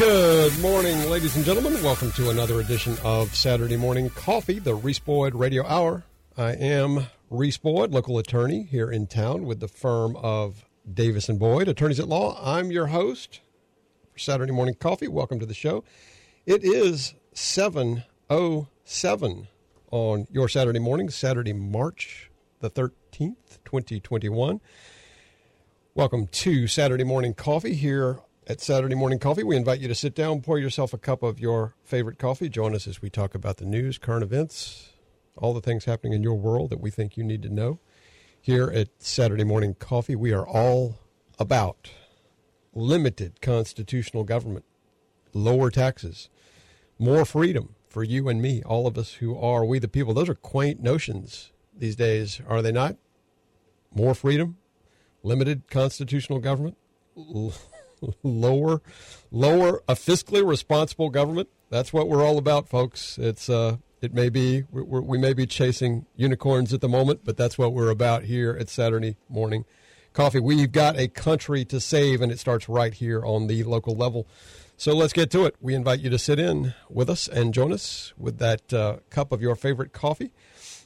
Good morning, ladies and gentlemen. Welcome to another edition of Saturday Morning Coffee, the Reese Boyd Radio Hour. I am Reese Boyd, local attorney here in town with the firm of Davis and Boyd, attorneys at law. I'm your host for Saturday Morning Coffee. Welcome to the show. It is 707 on your Saturday morning, Saturday, March the 13th, 2021. Welcome to Saturday Morning Coffee here at Saturday Morning Coffee. We invite you to sit down, pour yourself a cup of your favorite coffee. Join us as we talk about the news, current events, all the things happening in your world that we think you need to know. Here at Saturday Morning Coffee, we are all about limited constitutional government, lower taxes, more freedom for you and me, all of us who are we the people. Those are quaint notions these days, are they not? More freedom, limited constitutional government, lower, lower a fiscally responsible government. That's what we're all about, folks. It's uh, it may be we may be chasing unicorns at the moment, but that's what we're about here at Saturday morning coffee. We've got a country to save, and it starts right here on the local level. So let's get to it. We invite you to sit in with us and join us with that uh, cup of your favorite coffee.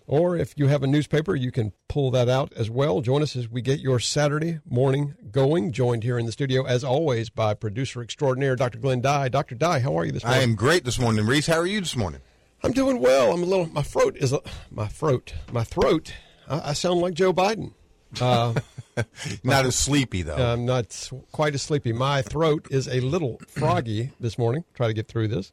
Or if you have a newspaper, you can pull that out as well. Join us as we get your Saturday morning going. Joined here in the studio, as always, by producer extraordinaire Dr. Glenn Dye. Dr. Dye, how are you this morning? I am great this morning, Reese. How are you this morning? I'm doing well. I'm a little. My throat is a, my throat. My throat. I, I sound like Joe Biden. Uh, Not as sleepy though. I'm not quite as sleepy. My throat is a little froggy this morning. Try to get through this,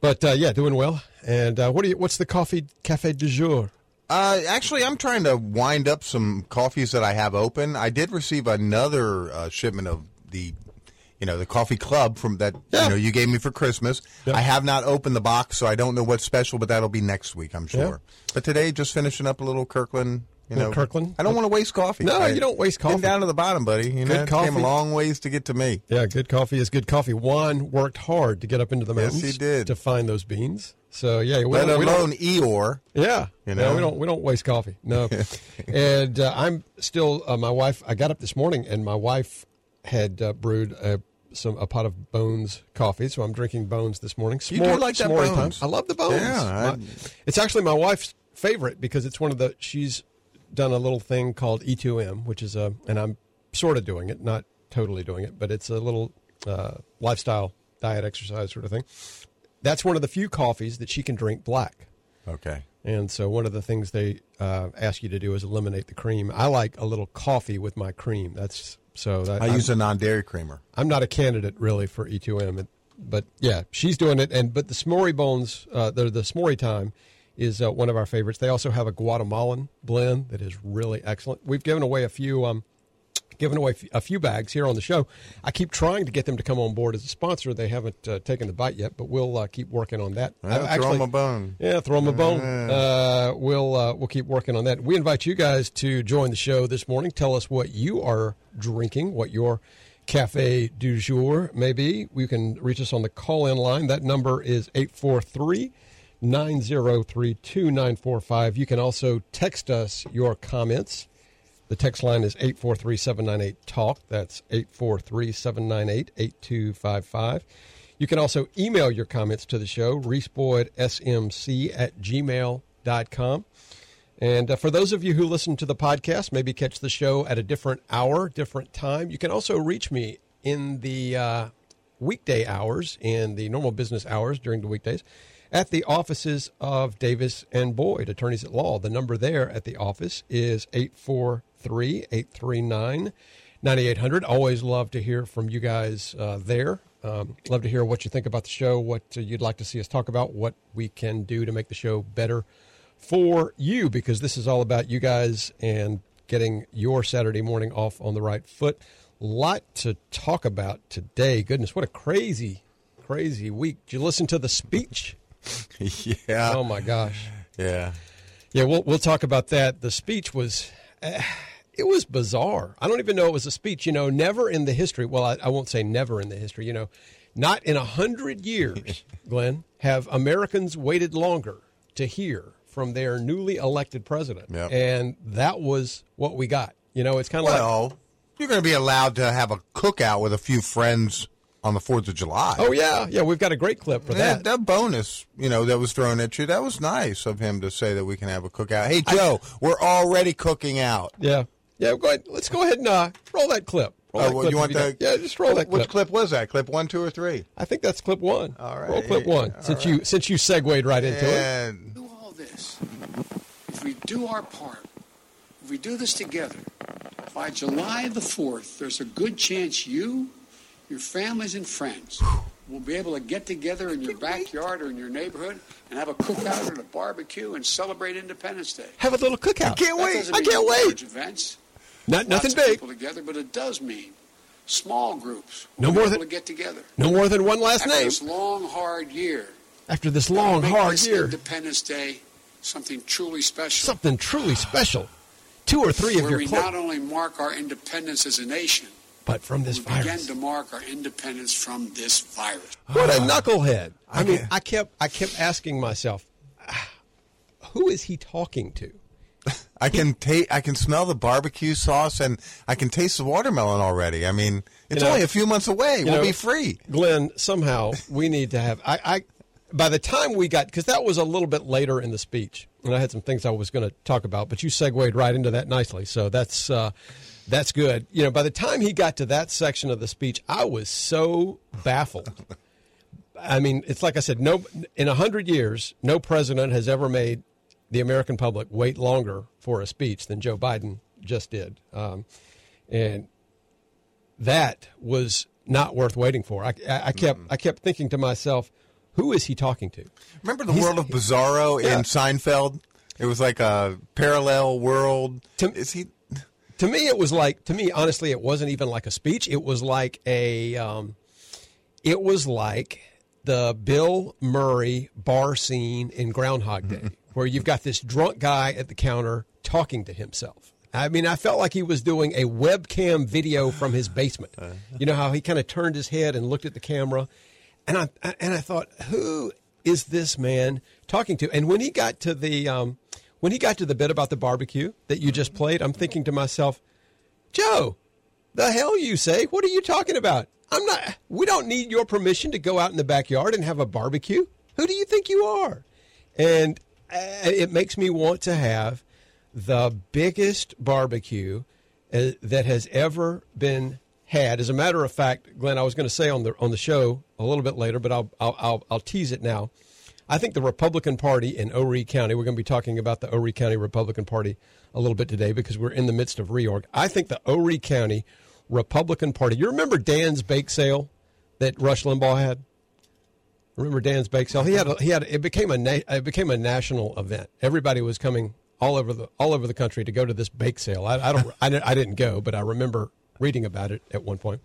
but uh, yeah, doing well. And uh, what do you? What's the coffee cafe du jour? Uh, actually, I'm trying to wind up some coffees that I have open. I did receive another uh, shipment of the, you know, the coffee club from that Yeah. you know you gave me for Christmas. Yep. I have not opened the box, so I don't know what's special, but that'll be next week, I'm sure. But today, just finishing up a little Kirkland. You know, Kirkland? I don't want to waste coffee. No, I- you don't waste coffee. down to the bottom, buddy. You know, Good it came a long ways to get to me. Yeah, good coffee is good coffee. Juan worked hard to get up into the mountains. Yes, he did. to find those beans. So yeah, we Let don't- we don't- alone Eeyore. Yeah, You No, know? we don't we don't waste coffee. No, and uh, I'm still uh, my wife. I got up this morning and my wife had uh, brewed a, some a pot of Bones coffee, so I'm drinking Bones this morning. You do like that Bones. time. I love the Bones. Yeah, I- My- it's actually my wife's favorite because it's one of the she's done a little thing called E2M, which is a and I'm sort of doing it, not totally doing it, but it's a little uh, lifestyle diet exercise sort of thing. That's one of the few coffees that she can drink black. Okay. And so one of the things they uh, ask you to do is eliminate the cream. I like a little coffee with my cream. That's so that I I'm, use a non-dairy creamer. I'm not a candidate really for E2M, but yeah, she's doing it. And but the S'more Bones, uh, the the S'more Time, is uh, one of our favorites. They also have a Guatemalan blend that is really excellent. We've given away a few. Um, Given away a few bags here on the show. I keep trying to get them to come on board as a sponsor. They haven't uh, taken the bite yet, but we'll uh, keep working on that. Well, I've throw 'em a bone. yeah, throw them a bone. Uh, we'll uh, we'll keep working on that. We invite you guys to join the show this morning. Tell us what you are drinking, what your cafe du jour may be. You can reach us on the call in line. That number is 843 903 2945. You can also text us your comments. The text line is 843 798 TALK. That's 843 798 8255. You can also email your comments to the show, reeseboydsmc at gmail.com. And uh, for those of you who listen to the podcast, maybe catch the show at a different hour, different time, you can also reach me in the uh, weekday hours, in the normal business hours during the weekdays, at the offices of Davis and Boyd, attorneys at law. The number there at the office is 843 839 9800. Always love to hear from you guys uh, there. Um, love to hear what you think about the show, what uh, you'd like to see us talk about, what we can do to make the show better for you, because this is all about you guys and getting your Saturday morning off on the right foot. Lot to talk about today. Goodness, what a crazy, crazy week. Did you listen to the speech? yeah. Oh my gosh. Yeah. Yeah, we'll we'll talk about that. The speech was, uh, it was bizarre. I don't even know it was a speech. You know, never in the history. Well, I, I won't say never in the history. You know, not in a hundred years, Glenn, have Americans waited longer to hear from their newly elected president, Yep. and that was what we got. You know, it's kind of like. Well, you're going to be allowed to have a cookout with a few friends on the 4th of July. Oh yeah, yeah. We've got a great clip for Yeah, that. that bonus, you know, that was thrown at you, that was nice of him to say that we can have a cookout. Hey, Joe, we're already cooking out. Yeah, yeah. Go ahead. Let's go ahead and uh, roll that clip. Roll Oh, that well, clip you want don't- the? Yeah, just roll that clip. Which clip was that? Clip one, two, or three? I think that's clip one. All right. Roll clip one. All since you since you segued right into it. And do all this, if we do our part, if we do this together, by July the 4th, there's a good chance you, your families, and friends will be able to get together in your backyard or in your neighborhood and have a cookout or a barbecue and celebrate Independence Day. Have a little cookout. I can't That wait. doesn't I can't wait. large Events, Not nothing of big. people together, but it does mean small groups. No be more able than- to get together. No more than one last name. After name. this long, hard year, After this long, hard this year, Independence Day something truly special. something truly special. Two or three of your. where we close, not only mark our independence as a nation, but from this we begin virus. to mark our independence from this virus. What a knucklehead! I mean, I kept I kept asking myself, ah, who is he talking to? I can ta- I can smell the barbecue sauce, and I can taste the watermelon already. I mean, it's You know- only a few months away. We'll know- be free. Glenn, somehow we need to have. I, I by the time we got because that was a little bit later in the speech, and I had some things I was going to talk about, but you segued right into that nicely. So that's uh, that's good. You know, by the time he got to that section of the speech, I was so baffled. I mean, it's like I said, no, in a hundred years, no president has ever made the American public wait longer for a speech than Joe Biden just did, um, and that was not worth waiting for. I, I, I kept I kept thinking to myself, who is he talking to? Remember the He's- world of Bizarro Yeah. in Seinfeld? It was like a parallel world. To- Is he? To me, it was like to me, honestly, it wasn't even like a speech. It was like a, um, it was like the Bill Murray bar scene in Groundhog Day, where you've got this drunk guy at the counter talking to himself. I mean, I felt like he was doing a webcam video from his basement. You know how he kind of turned his head and looked at the camera, and I and I thought, who is this man talking to? And when he got to the um, when he got to the bit about the barbecue that you just played, I'm thinking to myself, Joe, the hell you say? What are you talking about? I'm not. We don't need your permission to go out in the backyard and have a barbecue. Who do you think you are? And uh, it makes me want to have the biggest barbecue uh, that has ever been had. As a matter of fact, Glenn, I was going to say on the on the show a little bit later, but I'll I'll I'll, I'll tease it now. I think the Republican Party in Horry County. We're going to be talking about the Horry County Republican Party a little bit today because we're in the midst of reorg. I think the Horry County Republican Party. You remember Dan's bake sale that Rush Limbaugh had? Remember Dan's bake sale? He had a, he had it became a na- it became a national event. Everybody was coming all over the all over the country to go to this bake sale. I, I don't I, I didn't go, but I remember reading about it at one point.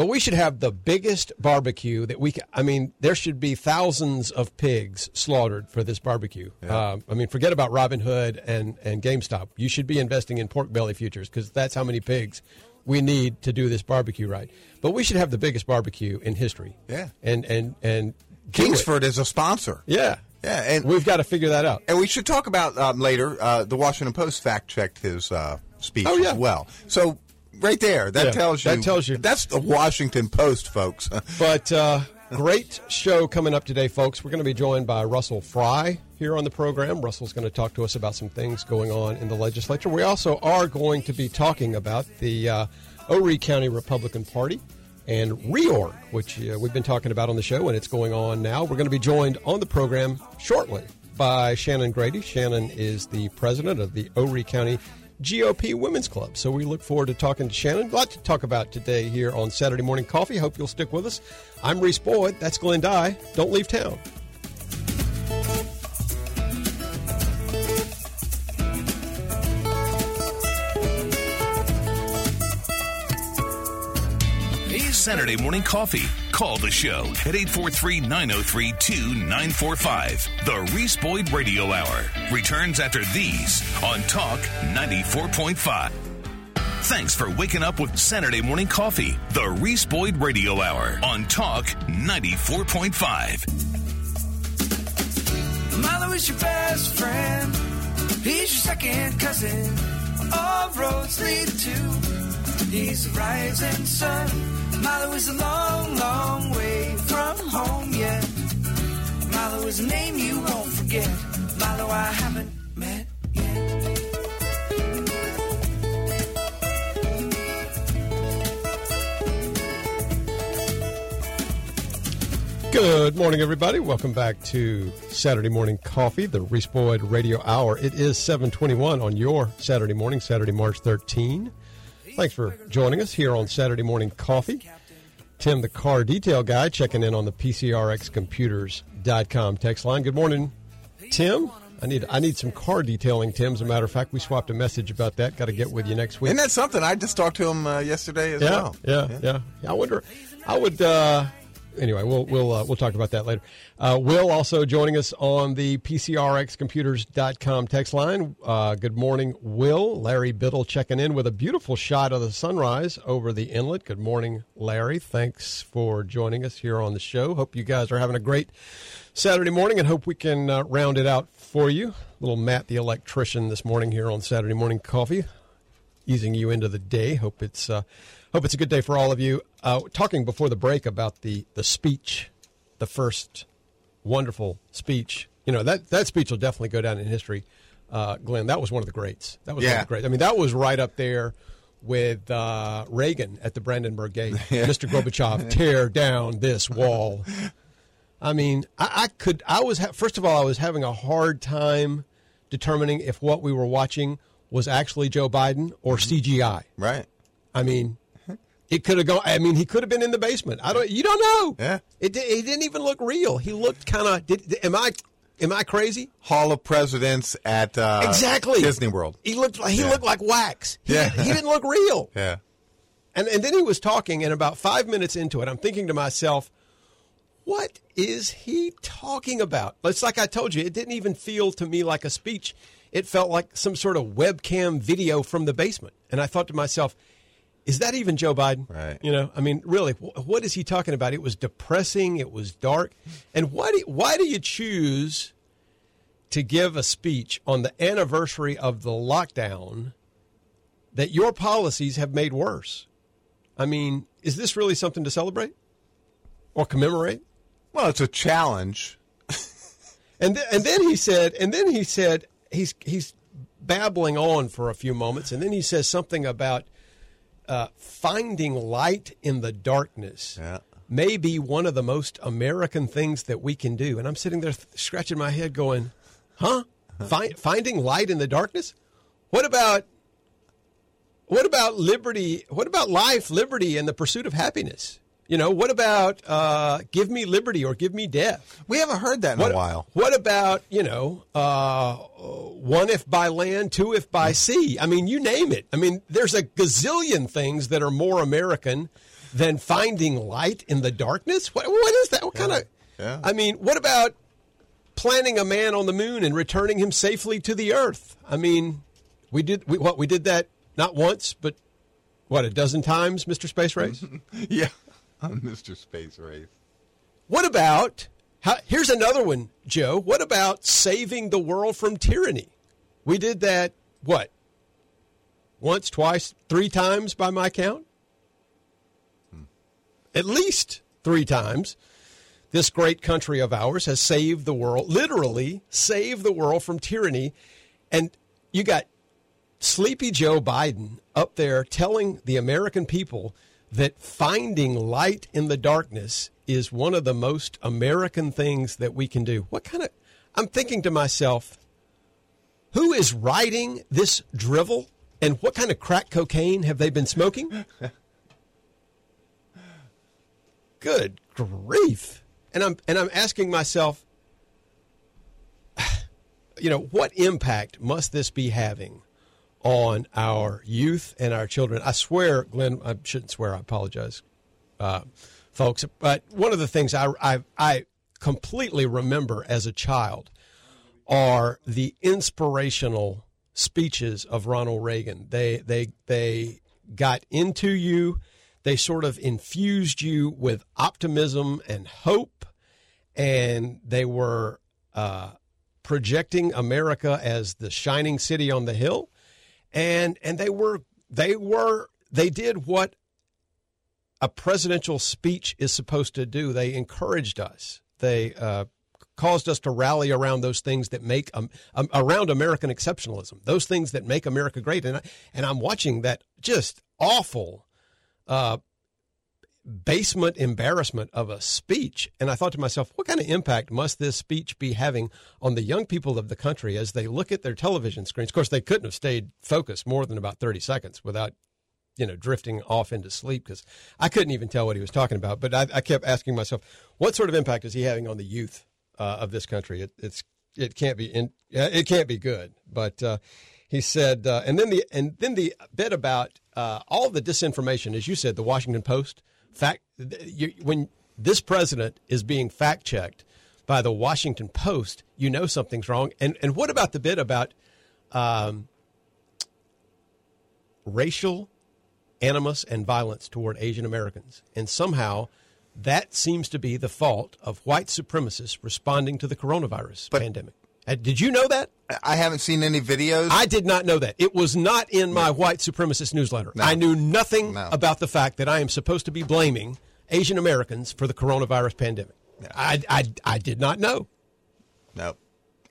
But we should have the biggest barbecue that we can. I mean, there should be thousands of pigs slaughtered for this barbecue. Um, I mean, forget about Robinhood and, and GameStop. You should be investing in pork belly futures because that's how many pigs we need to do this barbecue right. But we should have the biggest barbecue in history. Yeah. And, and, and. Kingsford is a sponsor. Yeah. Yeah, and- we've got to figure that out. And we should talk about um, later. Uh, the Washington Post fact checked his uh, speech Oh, yeah. as well. So right there, that Yeah, tells you. that tells you. That's the Washington Post, folks. But uh, great show coming up today, folks. We're going to be joined by Russell Fry here on the program. Russell's going to talk to us about some things going on in the legislature. We also are going to be talking about the uh, Horry County Republican Party and reorg, which uh, we've been talking about on the show, and it's going on now. We're going to be joined on the program shortly by Shannon Grady. Shannon is the president of the Horry County GOP Women's Club. So we look forward to talking to Shannon. A lot to talk about today here on Saturday Morning Coffee. Hope you'll stick with us. I'm Reese Boyd. That's Glenn Dye. Don't leave town. Saturday morning coffee. Call the show at 843 903 2945. The Reese Boyd Radio Hour returns after these on Talk 94.5. Thanks for waking up with Saturday morning coffee. The Reese Boyd Radio Hour on Talk 94.5. Milo is your best friend. He's your second cousin. All roads lead to. He's the rising sun. Milo is a long, long way from home yet. Milo is a name you won't forget. Milo, I haven't met yet. Good morning, everybody. Welcome back to Saturday Morning Coffee, the Reese Boyd Radio Hour. It is 721 on your Saturday morning, Saturday, March 13. Thanks for joining us here on Saturday Morning Coffee. Tim, the car detail guy, checking in on the PCRXcomputers.com text line. Good morning, Tim. I need I need some car detailing, Tim. As a matter of fact, we swapped a message about that. Got to get with you next week. Isn't that something? I just talked to him uh, yesterday as yeah, well. yeah, yeah, yeah. I wonder. I would. Uh, anyway, we'll we'll uh, we'll talk about that later. Uh, Will also joining us on the PCRXcomputers.com text line. Uh, good morning, Will. Larry Biddle checking in with a beautiful shot of the sunrise over the inlet. Good morning, Larry. Thanks for joining us here on the show. Hope you guys are having a great Saturday morning, and hope we can uh, round it out for you. Little Matt the electrician this morning here on Saturday Morning Coffee easing you into the day. Hope it's uh, hope it's a good day for all of you. Uh, talking before the break about the the speech, the first wonderful speech. You know that that speech will definitely go down in history. Uh, Glenn, that was one of the greats. That was one of the greats. I mean, that was right up there with uh, Reagan at the Brandenburg Gate. Mr. Gorbachev, tear down this wall. I mean, I, I could. I was ha- first of all, I was having a hard time determining if what we were watching was actually Joe Biden or CGI. Right. I mean, it could have gone. I mean, he could have been in the basement. I don't. You don't know. Yeah. It. He didn't even look real. He looked kind of. Did, am I? Am I crazy? Hall of Presidents at uh, exactly. Disney World. He looked. like He Yeah. looked like wax. He, Yeah. He didn't look real. Yeah. And and then he was talking, and about five minutes into it, I'm thinking to myself, what is he talking about? It's like I told you, it didn't even feel to me like a speech. It felt like some sort of webcam video from the basement. And I thought to myself, is that even Joe Biden? Right. You know, I mean, really, wh- what is he talking about? It was depressing. It was dark. And why do why do you choose to give a speech on the anniversary of the lockdown that your policies have made worse? I mean, is this really something to celebrate or commemorate? Well, it's a challenge. And th- and then he said, and then he said, he's he's babbling on for a few moments, and then he says something about uh, finding light in the darkness. Yeah. May be one of the most American things that we can do. And I'm sitting there th- scratching my head, going, "Huh? Fi- finding light in the darkness? What about what about liberty? What about life, liberty, and the pursuit of happiness? You know, what about uh, give me liberty or give me death? We haven't heard that in What, a while. what about you know uh, one if by land, two if by sea? I mean, you name it. I mean, there's a gazillion things that are more American than finding light in the darkness. What, what is that? What kind of? Yeah. I mean, what about planting a man on the moon and returning him safely to the earth? I mean, we did we, what we did that not once, but what a dozen times, Mr. Space Race. Yeah. On Mr. Space Race. What about how, here's another one, Joe. What about saving the world from tyranny? We did that what? Once, twice, three times by my count? Hmm. At least three times. This great country of ours has saved the world, literally saved the world from tyranny. And you got sleepy Joe Biden up there telling the American people that finding light in the darkness is one of the most American things that we can do. What kind of I'm thinking to myself, who is writing this drivel and what kind of crack cocaine have they been smoking? Good grief. And I'm and I'm asking myself, you know, what impact must this be having on our youth and our children? I swear, Glenn, I shouldn't swear, I apologize. uh, folks. But one of the things I, I I completely remember as a child are the inspirational speeches of Ronald Reagan. They they they got into you. They sort of infused you with optimism and hope, and they were uh, projecting America as the shining city on the hill, and and they were they were they did what a presidential speech is supposed to do. They encouraged us. They uh, caused us to rally around those things that make um, um, around American exceptionalism, those things that make America great. And I, and I'm watching that just awful uh, basement embarrassment of a speech, and I thought to myself, what kind of impact must this speech be having on the young people of the country as they look at their television screens? Of course, they couldn't have stayed focused more than about 30 seconds without you know, drifting off into sleep because I couldn't even tell what he was talking about. But I, I, kept asking myself, what sort of impact is he having on the youth uh, of this country? It, it's it can't be in, it can't be good. But uh, he said, uh, and then the and then the bit about uh, all the disinformation, as you said, the Washington Post fact you, when this president is being fact checked by the Washington Post, you know something's wrong. And and what about the bit about um, racial animus and violence toward Asian Americans. And somehow that seems to be the fault of white supremacists responding to the coronavirus But- pandemic. Uh, Did you know that? I haven't seen any videos. I did not know that. It was not in my white supremacist newsletter. No. I knew nothing No. about the fact that I am supposed to be blaming Asian Americans for the coronavirus pandemic. I, I, I did not know. no.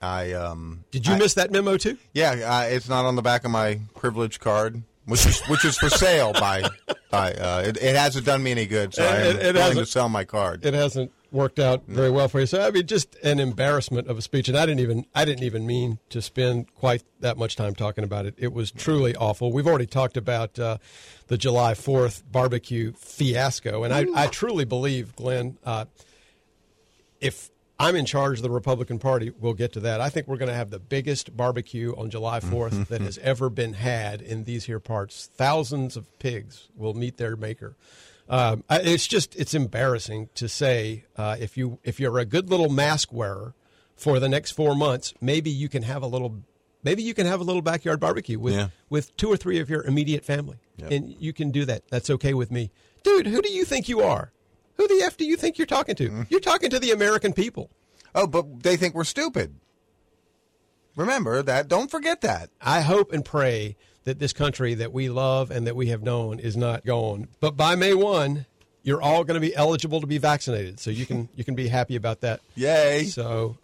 I um. Did you I- miss that memo too? Yeah, uh, it's not on the back of my privilege card, which is which is for sale by by. Uh, it, it hasn't done me any good, so I It- it willing to sell my card. it hasn't worked out very well for you. So I mean, just an embarrassment of a speech, and I didn't even I didn't even mean to spend quite that much time talking about it. It was truly awful. We've already talked about uh, the July Fourth barbecue fiasco, and I, I truly believe, Glenn, uh, if I'm in charge of the Republican Party, we'll get to that. I think we're going to have the biggest barbecue on July 4th that has ever been had in these here parts. Thousands of pigs will meet their maker. Um, it's just it's embarrassing to say uh, if you if you're a good little mask wearer for the next four months, maybe you can have a little maybe you can have a little backyard barbecue with Yeah. with two or three of your immediate family, and you can do that. That's okay with me, dude. Who do you think you are? Who the f do you think you're talking to? You're talking to the American people. Oh, but they think we're stupid. Remember that. Don't forget that. I hope and pray that this country that we love and that we have known is not gone. But by May 1, you're all going to be eligible to be vaccinated. So you can you can be happy about that. Yay. So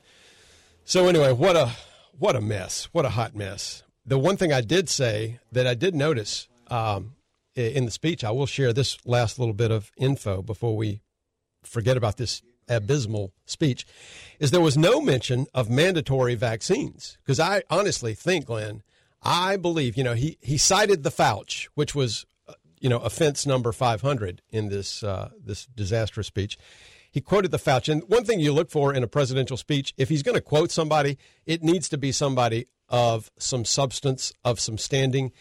so anyway, what a what a mess. What a hot mess. The one thing I did say that I did notice um, in the speech, I will share this last little bit of info before we forget about this abysmal speech, is there was no mention of mandatory vaccines. Because I honestly think, Glenn, I believe, you know, he, he cited the Fauci, which was, uh, you know, offense number 500 in this, uh, this disastrous speech. He quoted the Fauci. And one thing you look for in a presidential speech, if he's going to quote somebody, it needs to be somebody of some substance, of some standing.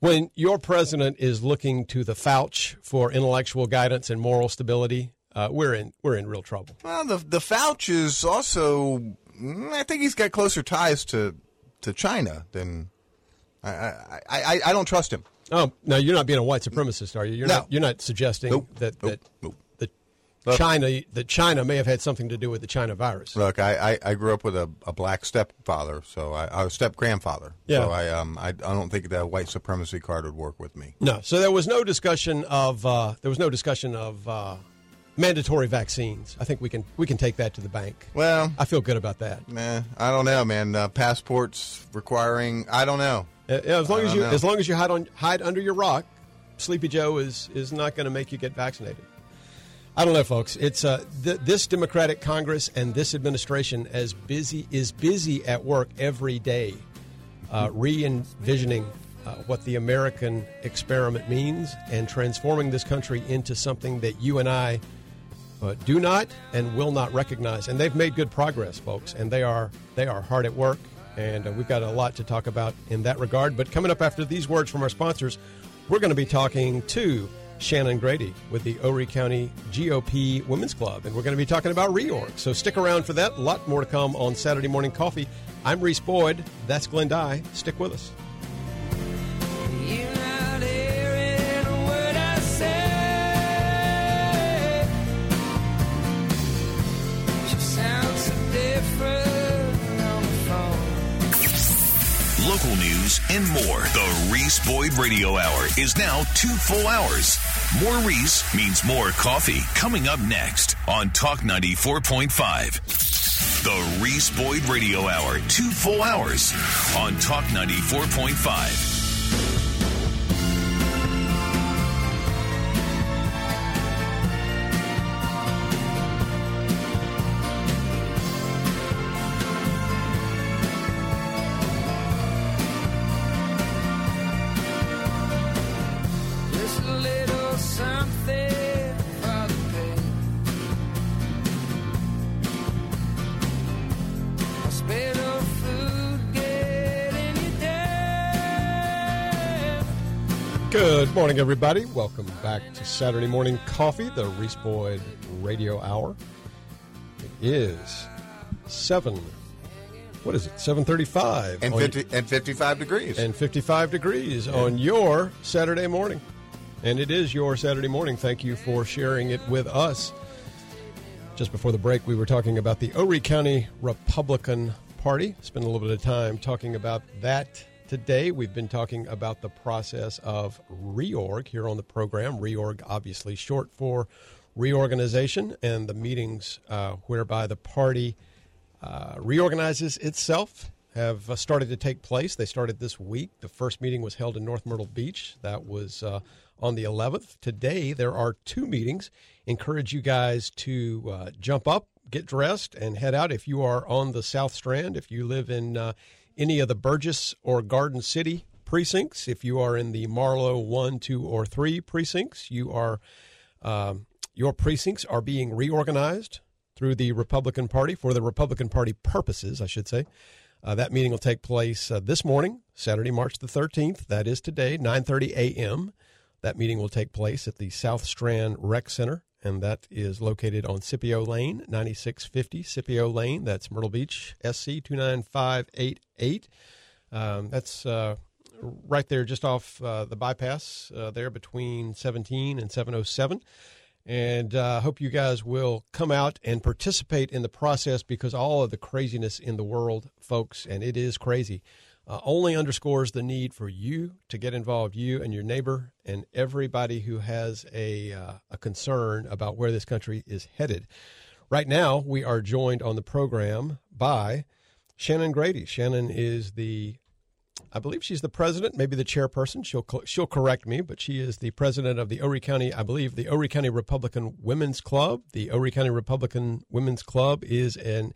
When your president is looking to the Fauci for intellectual guidance and moral stability, uh, we're in we're in real trouble. Well, the the Fauci is also. mm, I think he's got closer ties to to China than. I I, I, I don't trust him. Oh, no, you're not being a white supremacist, are you? You're No. not. You're not suggesting Nope. that that Nope. that Look. China that China may have had something to do with the China virus. Look, I, I, I grew up with a, a black stepfather, so I, I was step grandfather. Yeah. So I um I, I don't think that white supremacy card would work with me. No, so there was no discussion of uh, there was no discussion of uh, mandatory vaccines. I think we can we can take that to the bank. Well, I feel good about that. nah, I don't know, man. Uh, passports requiring. I don't know. Uh, yeah, as long I as you know. as long as you hide on hide under your rock, Sleepy Joe is is not going to make you get vaccinated. I don't know, folks. It's uh, th- this Democratic Congress and this administration as busy is busy at work every day, uh, re-envisioning uh, what the American experiment means and transforming this country into something that you and I uh, do not and will not recognize. And they've made good progress, folks, and they are they are hard at work. And uh, we've got a lot to talk about in that regard. But coming up after these words from our sponsors, we're going to be talking to Shannon Grady with the Horry County GOP Women's Club, and we're going to be talking about reorg. So stick around for that. A lot more to come on Saturday Morning Coffee. I'm Reese Boyd. That's Glenn Dye. Stick with us. Local news and more. The Reese Boyd Radio Hour is now two full hours. More Reese means more coffee. Coming up next on Talk 94.5. The Reese Boyd Radio Hour, two full hours on Talk 94.5. Good morning, everybody. Welcome back to Saturday Morning Coffee, the Reese Boyd Radio Hour. It is seven. What is it? Seven thirty-five and 50 and 55 degrees. and fifty-five degrees on your Saturday morning, and it is your Saturday morning. Thank you for sharing it with us. Just before the break, we were talking about the Horry County Republican Party. Spent a little bit of time talking about that today. We've been talking about the process of reorg here on the program. Reorg, obviously, short for reorganization, and the meetings uh, whereby the party uh, reorganizes itself have uh, started to take place. They started this week. The first meeting was held in North Myrtle Beach. That was uh, on the 11th. Today, there are two meetings. Encourage you guys to uh, jump up, get dressed, and head out. If you are on the South Strand, if you live in uh, any of the Burgess or Garden City precincts, if you are in the Marlowe 1, 2, or 3 precincts, you are. Um, your precincts are being reorganized through the Republican Party for the Republican Party purposes, I should say. Uh, that meeting will take place uh, this morning, Saturday, March the 13th. That is today, 9:30 a.m. That meeting will take place at the South Strand Rec Center, and that is located on Scipio Lane, 9650 Scipio Lane. That's Myrtle Beach, SC 29588. Um, that's uh, right there, just off uh, the bypass uh, there between 17 and 707. And I uh, hope you guys will come out and participate in the process because all of the craziness in the world, folks, and it is crazy, uh, only underscores the need for you to get involved, you and your neighbor and everybody who has a, uh, a concern about where this country is headed. Right now, we are joined on the program by Shannon Grady. Shannon is the I believe she's the president, maybe the chairperson. She'll she'll correct me, but she is the president of the Horry County, I believe, the Horry County Republican Women's Club. The Horry County Republican Women's Club is a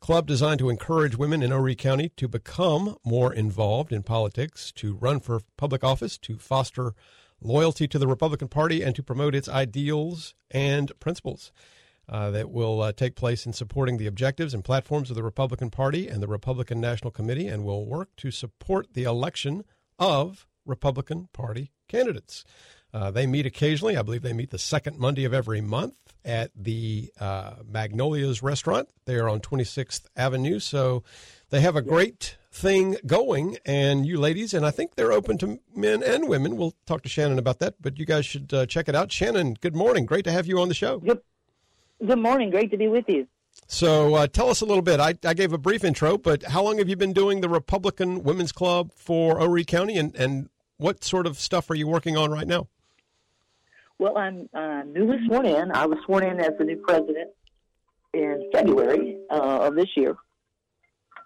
club designed to encourage women in Horry County to become more involved in politics, to run for public office, to foster loyalty to the Republican Party, and to promote its ideals and principles. Uh, that will uh, take place in supporting the objectives and platforms of the Republican Party and the Republican National Committee, and will work to support the election of Republican Party candidates. Uh, they meet occasionally. I believe they meet the second Monday of every month at the uh, Magnolias restaurant They are on 26th Avenue. So they have a great thing going, and you ladies, and I think they're open to men and women. We'll talk to Shannon about that, but you guys should uh, check it out. Shannon, good morning. Great to have you on the show. Good, good morning. Great to be with you. So uh, tell us a little bit. I, I gave a brief intro, but how long have you been doing the Republican Women's Club for Horry County, and, and what sort of stuff are you working on right now? Well, I'm uh, newly sworn in. I was sworn in as the new president in February uh, of this year,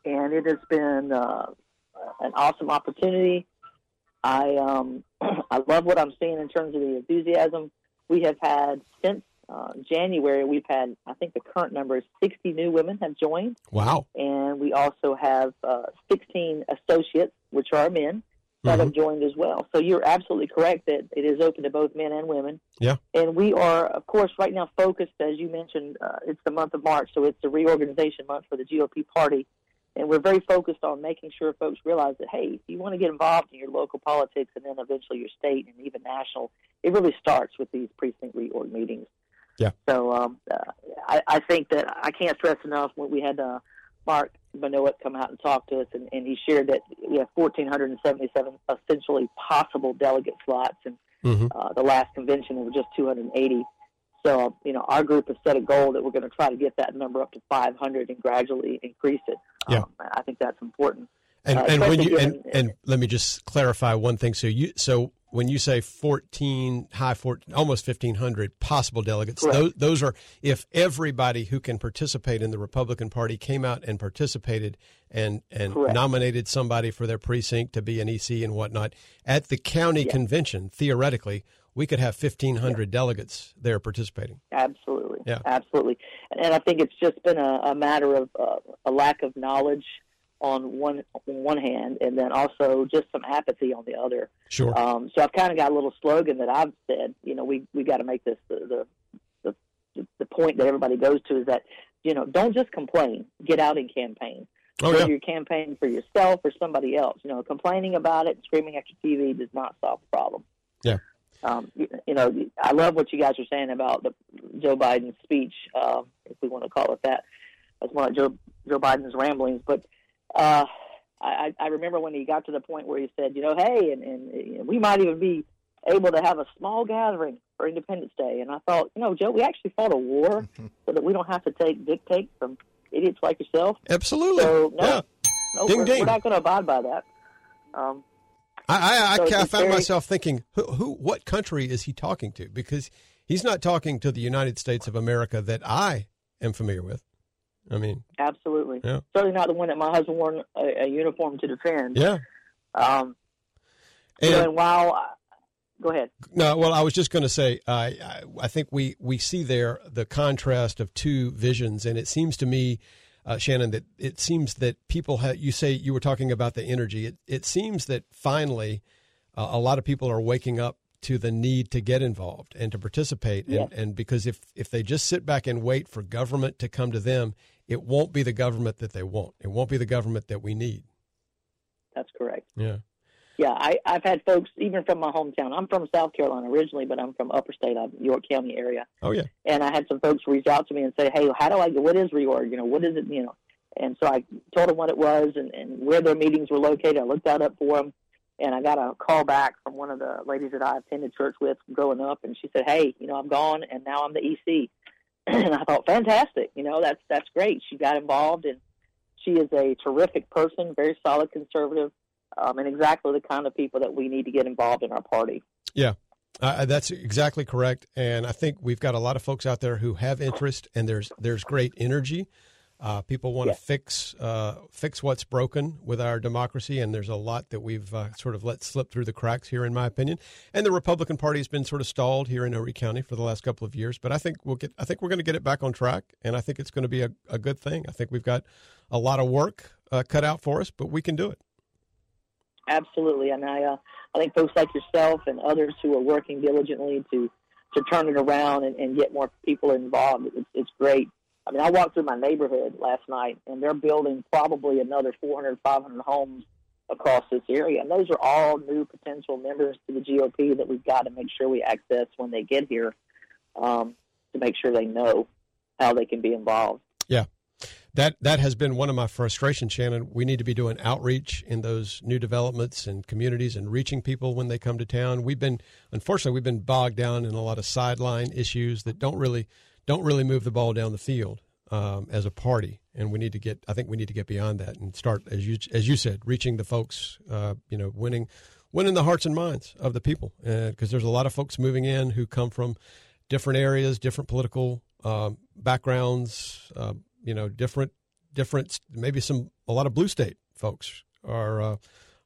and it has been uh, an awesome opportunity. I um, I love what I'm seeing in terms of the enthusiasm we have had since uh, January. We've had, I think, the current number is 60 new women have joined, Wow. and we also have uh, 16 associates, which are men, that have joined as well. So you're absolutely correct that it is open to both men and women. Yeah. And we are, of course, right now focused, as you mentioned, uh, it's the month of March, so it's the reorganization month for the GOP party. and we're very focused on making sure folks realize that hey, if you want to get involved in your local politics and then eventually your state and even national, it really starts with these precinct reorg meetings. Yeah. So um, uh, I, I think that I can't stress enough when we had uh, Mark Benoit come out and talk to us, and, and he shared that we have 1,477 essentially possible delegate slots, and Mhm. uh, the last convention was just 280. So you know, our group has set a goal that we're going to try to get that number up to 500 and gradually increase it. Yeah. Um, I think that's important. And, Uh, and when you and, and let me just clarify one thing. So you so when you say fourteen high four almost fifteen hundred possible delegates, those those are if everybody who can participate in the Republican Party came out and participated and and Correct. nominated somebody for their precinct to be an EC and whatnot at the county Yeah. convention, theoretically, we could have fifteen hundred delegates there participating. Absolutely. Yeah. Absolutely. And I think it's just been a, a matter of uh, a lack of knowledge on one on one hand, and then also just some apathy on the other. Sure. Um, so I've kind of got a little slogan that I've said. You know, we we got to make this the, the the the point that everybody goes to is that you know don't just complain, get out and campaign. oh Whether yeah. you're campaigning for yourself or somebody else, you know, complaining about it and screaming at your TV does not solve the problem. Yeah. Um, you, you know, I love what you guys are saying about the Joe Biden speech, uh, if we want to call it that. That's more like Joe Joe Biden's ramblings. But uh, I, I remember when he got to the point where he said, you know, hey, and, and know, we might even be able to have a small gathering for Independence Day. And I thought, you know, Joe, we actually fought a war so that we don't have to take dictate from idiots like yourself. Absolutely. So no, yeah. no, Ding, we're, ding. we're not going to abide by that. Um, I, I, So I, I found very- myself thinking, who, who, what country is he talking to? Because he's not talking to the United States of America that I am familiar with. I mean, absolutely, Yeah. certainly not the one that my husband wore a, a uniform to defend. yeah. Um, And and while I, go ahead, no, well, I was just going to say, I, I, I think we, we see there the contrast of two visions, and it seems to me, uh, Shannon, that it seems that people have. You say you were talking about the energy. It, it seems that finally, uh, a lot of people are waking up to the need to get involved and to participate. And, and because if if they just sit back and wait for government to come to them, it won't be the government that they want. It won't be the government that we need. that's correct. Yeah. Yeah, I, I've had folks even from my hometown. I'm from South Carolina originally, but I'm from Upper State, I'm York County area. Oh yeah. and I had some folks reach out to me and say, "Hey, how do I get? What is reorg? You know, what is it? You know?" And so I told them what it was and, and where their meetings were located. I looked that up for them, and I got a call back from one of the ladies that I attended church with growing up, and she said, "Hey, you know, I'm gone, and now I'm the EC." And I thought, fantastic. You know, that's that's great. She got involved, and she is a terrific person, very solid conservative, um, and exactly the kind of people that we need to get involved in our party. Yeah. Uh, that's exactly correct, and I think we've got a lot of folks out there who have interest, and there's there's great energy. Uh, people want Yes. to fix uh, fix what's broken with our democracy, and there's a lot that we've uh, sort of let slip through the cracks here, in my opinion. And the Republican Party has been sort of stalled here in Horry County for the last couple of years, but I think we'll get. I think we're going to get it back on track, and I think it's going to be a, a good thing. I think we've got a lot of work uh, cut out for us, but we can do it. Absolutely, and I uh, I think folks like yourself and others who are working diligently to to turn it around and, and get more people involved. It's, it's great. I mean, I walked through my neighborhood last night, and they're building probably another 400, 500 homes across this area, and those are all new potential members to the GOP that we've got to make sure we access when they get here, um, to make sure they know how they can be involved. Yeah. That that has been one of my frustrations, Shannon. We need to be doing outreach in those new developments and communities and reaching people when they come to town. We've been unfortunately we've been bogged down in a lot of sideline issues that don't really don't really move the ball down the field um, as a party. And we need to get I think we need to get beyond that and start as you as you said, reaching the folks. Uh, you know, winning winning the hearts and minds of the people because there's a lot of folks moving in who come from different areas, different political um, backgrounds, uh, you know, different, different, maybe some, a lot of blue state folks are, uh,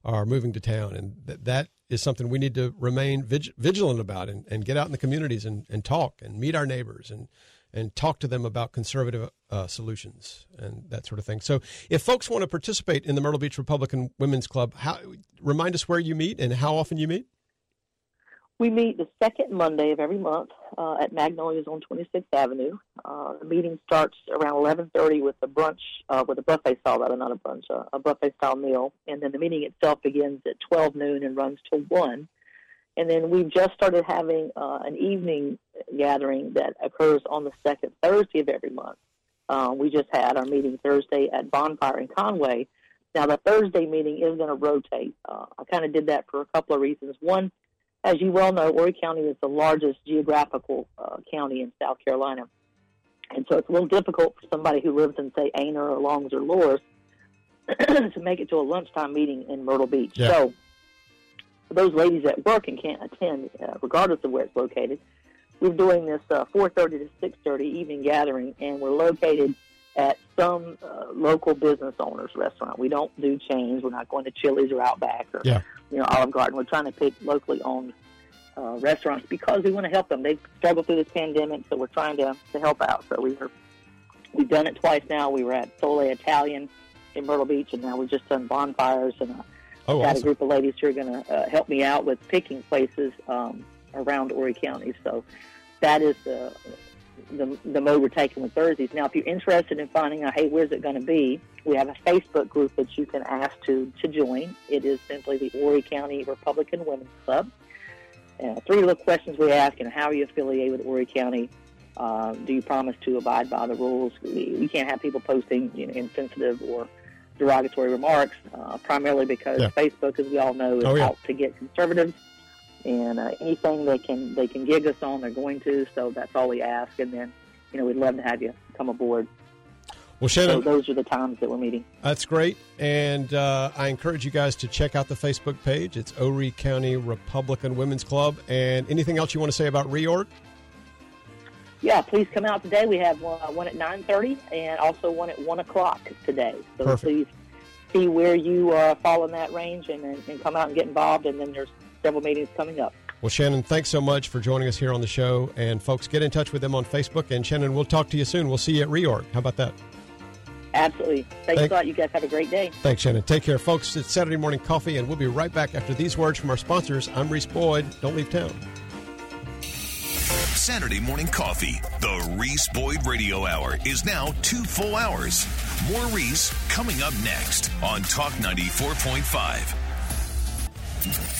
are moving to town. And that that is something we need to remain vig- vigilant about and, and get out in the communities and, and talk and meet our neighbors and, and talk to them about conservative uh, solutions and that sort of thing. So, if folks want to participate in the Myrtle Beach Republican Women's Club, how remind us where you meet and how often you meet. We meet the second Monday of every month uh, at Magnolias on 26th Avenue. Uh, the meeting starts around 11:30 with a brunch, uh, with a buffet style, rather not a brunch, uh, a buffet style meal, and then the meeting itself begins at 12 noon and runs till one. And then we've just started having uh, an evening gathering that occurs on the second Thursday of every month. Uh, we just had our meeting Thursday at Bonfire in Conway. Now, the Thursday meeting is going to rotate. I kind of did that for a couple of reasons. One, as you well know, Horry County is the largest geographical uh, county in South Carolina. And so it's a little difficult for somebody who lives in, say, Aynor or Longs or Loris to make it to a lunchtime meeting in Myrtle Beach. Yeah. So for those ladies at work and can't attend, uh, regardless of where it's located, we're doing this uh, 4.30 to 6.30 evening gathering, and we're located at some uh, local business owners restaurant. We don't do chains. We're not going to Chili's or Outback or Yeah. you know Olive Garden. We're trying to pick locally owned uh, restaurants because we want to help them. They've struggled through this pandemic, so we're trying to, to help out. So we we've done it twice now. We were at Sole Italian in Myrtle Beach, and now we've just done bonfires. And uh, Oh, got a group of ladies who are going to uh, help me out with picking places um, around Horry County. So that is the, the the mode we're taking with Thursdays. Now, if you're interested in finding out, hey, where's it going to be? We have a Facebook group that you can ask to to join. It is simply the Horry County Republican Women's Club. Uh, three little questions we ask: and how are you affiliated with Horry County? Uh, do you promise to abide by the rules? We, we can't have people posting you know, insensitive or derogatory remarks, uh, primarily because Yeah. Facebook, as we all know, is Oh, yeah. out to get conservatives. And uh, anything they can they can gig us on, they're going to. So that's all we ask. And then, you know, we'd love to have you come aboard. Well, So Shannon, those are the times that we're meeting. That's great. And uh, I encourage you guys to check out the Facebook page. It's Horry County Republican Women's Club. And anything else you want to say about reorg? Yeah, please come out today. We have one, one at nine thirty and also one at one o'clock today. So Perfect. please see where you uh, fall in that range and, and, and come out and get involved. And then there's several meetings coming up. Well, Shannon, thanks so much for joining us here on the show. And folks, get in touch with them on Facebook. And Shannon, we'll talk to you soon. We'll see you at reorg. How about that? Absolutely. Thanks Thank- a lot. You guys have a great day. Thanks, Shannon. Take care, folks. It's Saturday Morning Coffee, and we'll be right back after these words from our sponsors. I'm Reese Boyd. Don't leave town. Saturday morning coffee. The Reese Boyd Radio Hour is now two full hours. More Reese coming up next on Talk 94.5.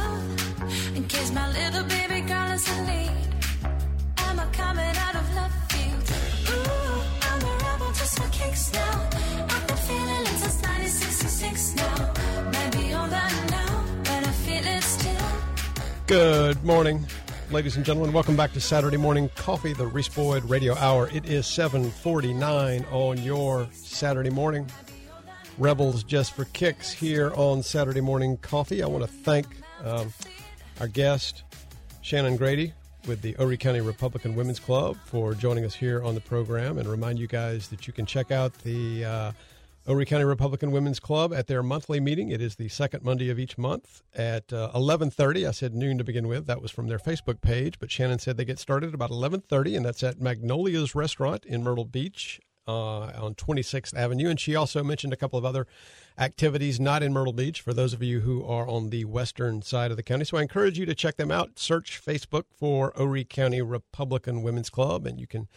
Good morning, ladies and gentlemen. Welcome back to Saturday Morning Coffee, the Reese Boyd Radio Hour. It is 749 on your Saturday morning. Rebels Just for Kicks here on Saturday Morning Coffee. I want to thank um, our guest, Shannon Grady with the Horry County Republican Women's Club for joining us here on the program and remind you guys that you can check out the uh, County Republican Women's Club at their monthly meeting. It is the second Monday of each month at uh, 11:30. I said noon to begin with. That was from their Facebook page, but Shannon said they get started about 11:30, and that's at Magnolia's Restaurant in Myrtle Beach uh, on 26th Avenue. And she also mentioned a couple of other activities not in Myrtle Beach for those of you who are on the western side of the county. So I encourage you to check them out. Search Facebook for Horry County Republican Women's Club, and you can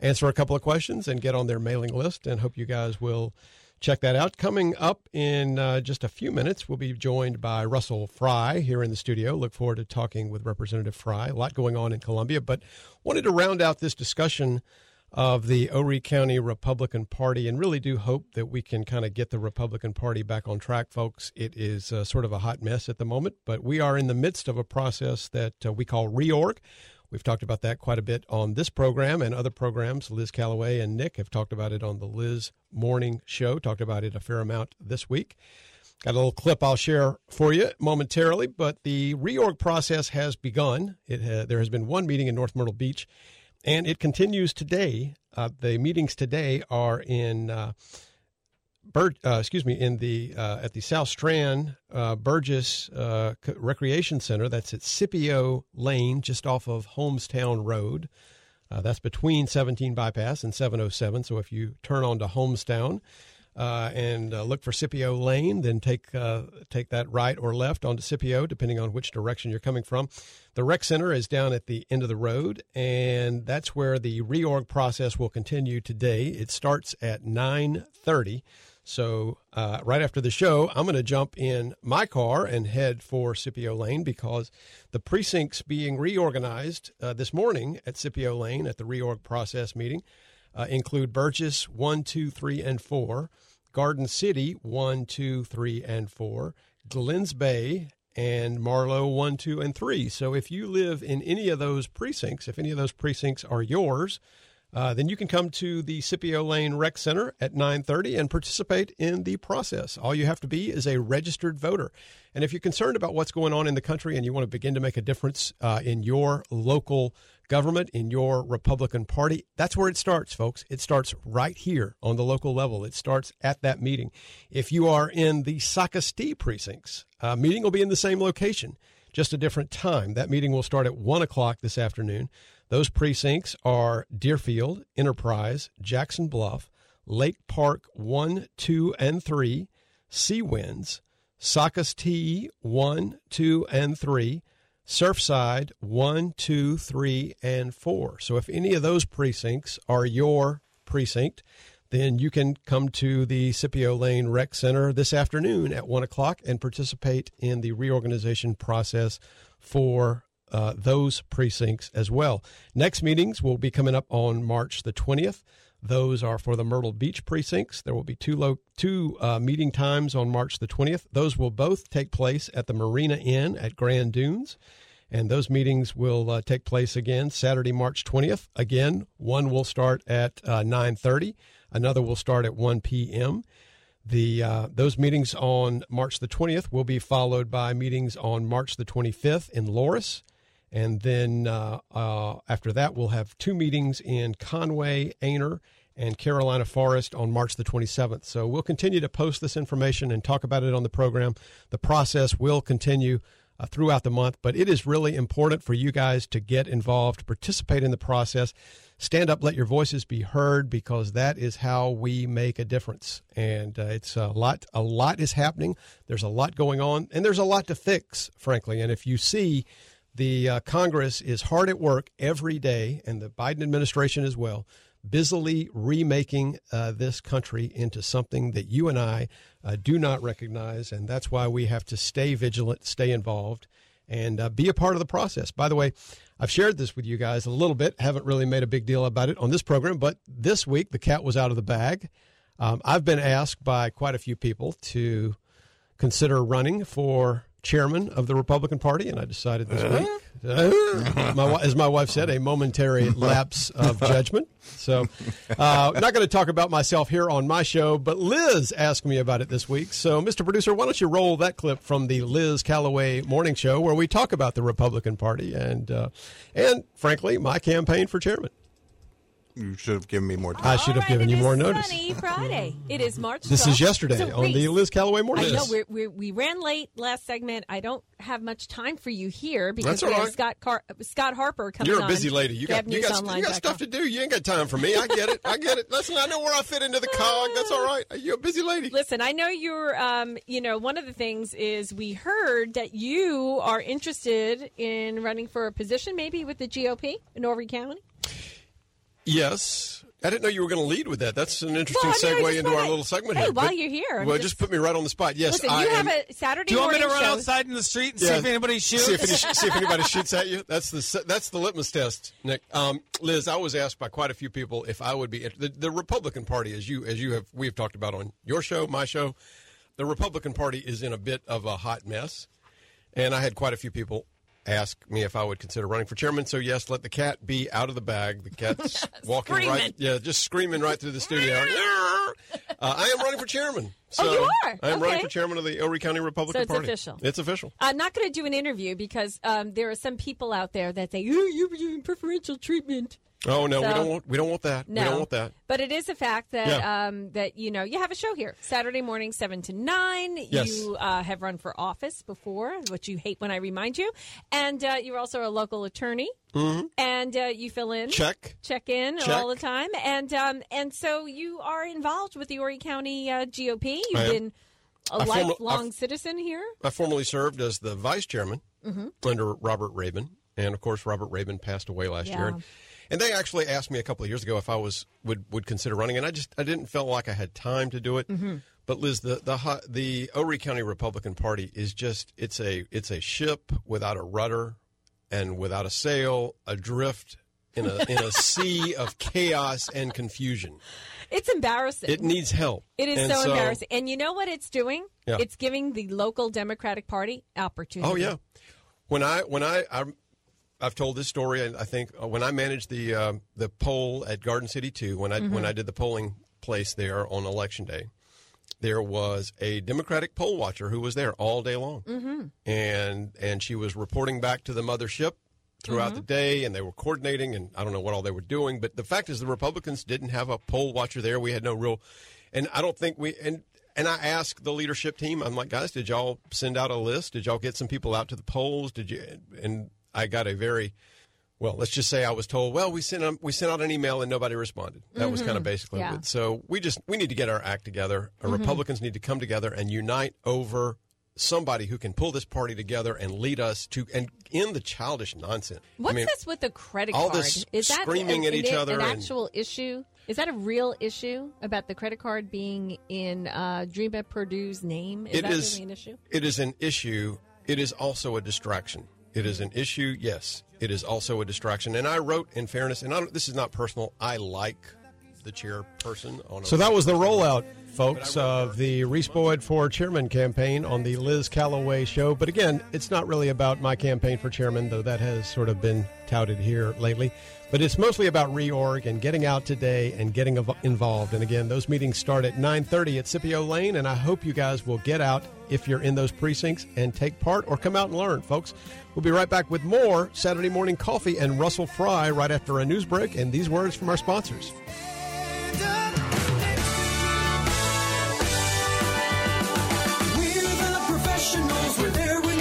answer a couple of questions and get on their mailing list. And hope you guys will check that out. Coming up in uh, just a few minutes, we'll be joined by Russell Fry here in the studio. Look forward to talking with Representative Fry. A lot going on in Columbia, but wanted to round out this discussion of the Horry County Republican Party and really do hope that we can kind of get the Republican Party back on track, folks. It is uh, sort of a hot mess at the moment, but we are in the midst of a process that uh, we call reorg. We've talked about that quite a bit on this program and other programs. Liz Calloway and Nick have talked about it on the Liz Morning Show, talked about it a fair amount this week. Got a little clip I'll share for you momentarily, but the reorg process has begun. It ha- there has been one meeting in North Myrtle Beach, and it continues today. Uh, the meetings today are in uh, Bur- uh, excuse me, in the uh, at the South Strand uh, Burgess uh, Recreation Center. That's at Scipio Lane, just off of Holmestown Road. That's between 17 Bypass and 707. So if you turn onto Holmestown uh, and uh, look for Scipio Lane, then take uh, take that right or left onto Scipio, depending on which direction you're coming from. The rec center is down at the end of the road, and that's where the reorg process will continue today. It starts at 9:30. So uh, right after the show, I'm going to jump in my car and head for Scipio Lane because the precincts being reorganized uh, this morning at Scipio Lane at the reorg process meeting uh, include Burgess one, two, three, and four, Garden City one, two, three, and four, Glenns Bay and Marlowe one, two, and three. So if you live in any of those precincts, if any of those precincts are yours, uh, then you can come to the Scipio Lane Rec Center at 9:30 and participate in the process. All you have to be is a registered voter. And if you're concerned about what's going on in the country and you want to begin to make a difference uh, in your local government, in your Republican Party, that's where it starts, folks. It starts right here on the local level. It starts at that meeting. If you are in the Socastee precincts, uh, meeting will be in the same location, just a different time. That meeting will start at one o'clock this afternoon. Those precincts are Deerfield, Enterprise, Jackson Bluff, Lake Park 1, 2, and 3, Sea Seawinds, Socastee 1, 2, and 3, Surfside 1, 2, 3, and 4. So if any of those precincts are your precinct, then you can come to the Scipio Lane Rec Center this afternoon at 1 o'clock and participate in the reorganization process for uh, those precincts as well. Next meetings will be coming up on March the 20th. Those are for the Myrtle Beach precincts. There will be two lo- two uh, meeting times on March the 20th. Those will both take place at the Marina Inn at Grand Dunes. And those meetings will uh, take place again Saturday, March 20th. Again, one will start at uh, 9:30. Another will start at 1 p.m. The uh, those meetings on March the 20th will be followed by meetings on March the 25th in Loris, and then uh, uh, after that we'll have two meetings in Conway, Aynor, and Carolina Forest on March the 27th. So we'll continue to post this information and talk about it on the program. The process will continue uh, throughout the month, but it is really important for you guys to get involved, participate in the process, stand up, let your voices be heard, because that is how we make a difference. And uh, it's a lot. A lot is happening. There's a lot going on, and there's a lot to fix, frankly. And if you see the uh, Congress is hard at work every day, and the Biden administration as well, busily remaking uh, this country into something that you and I uh, do not recognize. And that's why we have to stay vigilant, stay involved, and uh, be a part of the process. By the way, I've shared this with you guys a little bit, haven't really made a big deal about it on this program, but this week the cat was out of the bag. Um, I've been asked by quite a few people to consider running for chairman of the Republican Party, and I decided this week, uh, my, as my wife said, a momentary lapse of judgment. So, uh, not going to talk about myself here on my show, but Liz asked me about it this week. So, Mr. Producer, why don't you roll that clip from the Liz Calloway Morning Show, where we talk about the Republican Party and, uh, and frankly, my campaign for chairman. You should have given me more time. I should have given you more notice. Sunny Friday. It is March. This is yesterday So, on the Liz Calloway Morning I know we're, we're, we ran late last segment. I don't have much time for you here because That's all we have. Scott Car- Scott Harper coming You're a on. busy lady. You got you got, you got stuff to do. You ain't got time for me. I get it. I get it. Listen, I know where I fit into the cog. That's all right. You're a busy lady. Listen, I know you're. Um, you know, one of the things is we heard that you are interested in running for a position, maybe with the GOP in Norfolk County. Yes. I didn't know you were going to lead with that. That's an interesting Well, I mean, segue into wanna- our little segment Hey, here. while But- you're here, well, just- just put me right on the spot. Yes, Listen, I you am. have a Saturday Do you want me to run show. outside in the street and Yeah. see if anybody shoots? See if, any, see if anybody shoots at you. That's the that's the litmus test, Nick. Um, Liz, I was asked by quite a few people if I would be the, the Republican Party, as you as you have we have talked about on your show, my show. The Republican Party is in a bit of a hot mess, and I had quite a few people ask me if I would consider running for chairman. So yes, let the cat be out of the bag. The cat's walking Screaming. right, yeah, just screaming right through the studio. Uh, I am running for chairman. Oh, So you are? I am running for chairman of the Horry County Republican So it's Party. official. It's official. I'm not going to do an interview because um, there are some people out there that say, "Oh, you're doing preferential treatment." Oh no, we don't want we don't want that. No, We don't want that. But it is a fact that Yeah. um, that you know you have a show here Saturday morning, seven to nine. Yes. You uh, have run for office before, which you hate when I remind you, and uh, you're also a local attorney, and uh, you fill in, Mm-hmm. Check. check in Check. all the time, and um, and so you are involved with the Horry County uh, GOP. You've I am. been a I form- lifelong citizen here. I formerly served as the vice chairman Mm-hmm. under Robert Rabon, and of course Robert Rabon passed away last Yeah. year. And, and they actually asked me a couple of years ago if I was would would consider running, and I just I didn't feel like I had time to do it. Mm-hmm. But Liz, the the the Horry County Republican Party is just it's a it's a ship without a rudder and without a sail, adrift in a in a sea of chaos and confusion. It's embarrassing. It needs help. It is And so, embarrassing. And you know what it's doing? Yeah. It's giving the local Democratic Party opportunity. Oh yeah, when I when I, I I've told this story. and I think uh, when I managed the uh, the poll at Garden City Two, when I Mm-hmm. when I did the polling place there on election day, there was a Democratic poll watcher who was there all day long, mm-hmm. and and she was reporting back to the mothership throughout Mm-hmm. the day, and they were coordinating, and I don't know what all they were doing, but the fact is, the Republicans didn't have a poll watcher there. We had no real, and I don't think we and. And I asked the leadership team, I'm like, guys, did y'all send out a list? Did y'all get some people out to the polls? Did you? And I got a very, well, let's just say I was told, well, we sent um, we sent out an email and nobody responded. That was kind of basically Yeah. it. So we just we need to get our act together. Our Republicans need to come together and unite over somebody who can pull this party together and lead us to and end the childish nonsense. What's I mean, this with the credit all card? this is that screaming an, at each an, other An and- actual issue? Is that a real issue about the credit card being in uh, Dream at Purdue's name? Is It that is- really an issue? It is an issue. It is also a distraction. It is an issue. Yes, it is also a distraction. And I wrote, in fairness, and I this is not personal. I like the chairperson on. a- So that was the rollout, folks, of the Reese Boyd for Chairman campaign on the Liz Calloway show. But again, it's not really about my campaign for chairman, though that has sort of been touted here lately. But it's mostly about reorg and getting out today and getting involved. And again, those meetings start at 9:30 at Scipio Lane, and I hope you guys will get out if you're in those precincts and take part or come out and learn, folks. We'll be right back with more Saturday morning coffee and Russell Fry right after a news break and these words from our sponsors. We're the professionals. We're there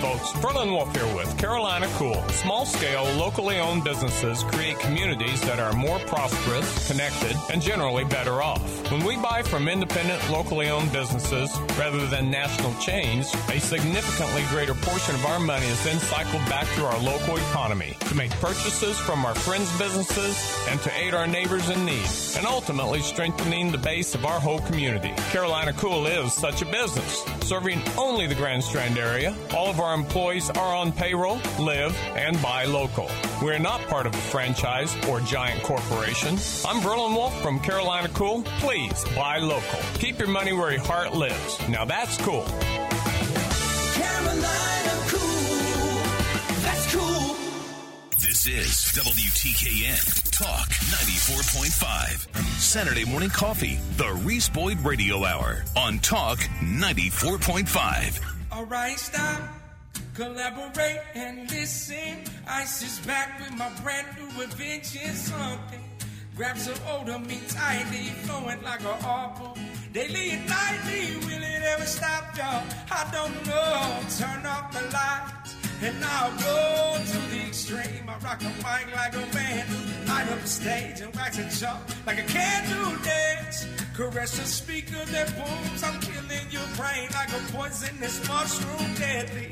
folks. Berlin Wolf here with Carolina Cool. Small scale, locally owned businesses create communities that are more prosperous, connected, and generally better off. When we buy from independent, locally owned businesses rather than national chains, a significantly greater portion of our money is then cycled back to our local economy to make purchases from our friends' businesses and to aid our neighbors in need, and ultimately strengthening the base of our whole community. Carolina Cool is such a business, serving only the Grand Strand area. All of our employees are on payroll, live, and buy local. We're not part of a franchise or giant corporation. I'm Verlin Wolf from Carolina Cool. Please buy local. Keep your money where your heart lives. Now that's cool. Carolina cool. That's cool. This is WTKN Talk 94.5. Saturday morning coffee, the Reese Boyd Radio Hour on Talk 94.5. Alright, stop. Collaborate and listen. Ice is back with my brand new invention. Something. Grab some odor, me tightly, flowing like a arbor. Daily and nightly, will it ever stop, y'all? I don't know. Turn off the lights. And I'll go to the extreme. I rock a mic like a man. Light up the stage and wax and jump like a candle dance. Caress the speaker that booms. I'm killing your brain like a poisonous mushroom deadly.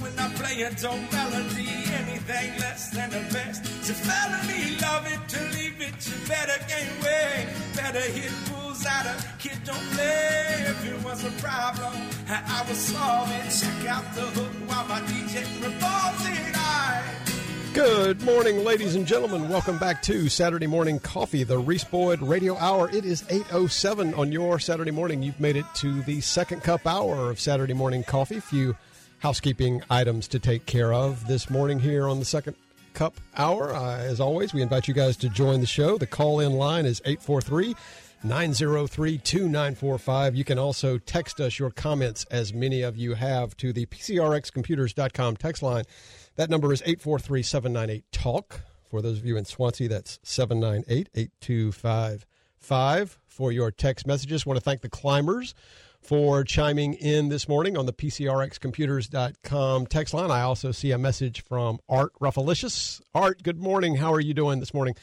When I play a dope melody, anything less than the best. It's a felony, love it to leave it. You better weight, better hit bulls out of kid don't play. If it was a problem, I would solve it. Check out the hook while my DJ revolves it. I Good morning, ladies and gentlemen. Welcome back to Saturday Morning Coffee, the Reese Boyd Radio Hour. It is 8.07 on your Saturday morning. You've made it to the second cup hour of Saturday Morning Coffee. Few housekeeping items to take care of this morning here on the second Cup Hour. Uh, as always, we invite you guys to join the show. The call in line is 843 903 2945. You can also text us your comments, as many of you have, to the PCRXcomputers.com text line. That number is 843 798 TALK. For those of you in Swansea, that's 798 8255 for your text messages. want to thank the climbers for chiming in this morning on the PCRXcomputers.com text line. I also see a message from Art Ruffalicious. Art, good morning. How are you doing this morning?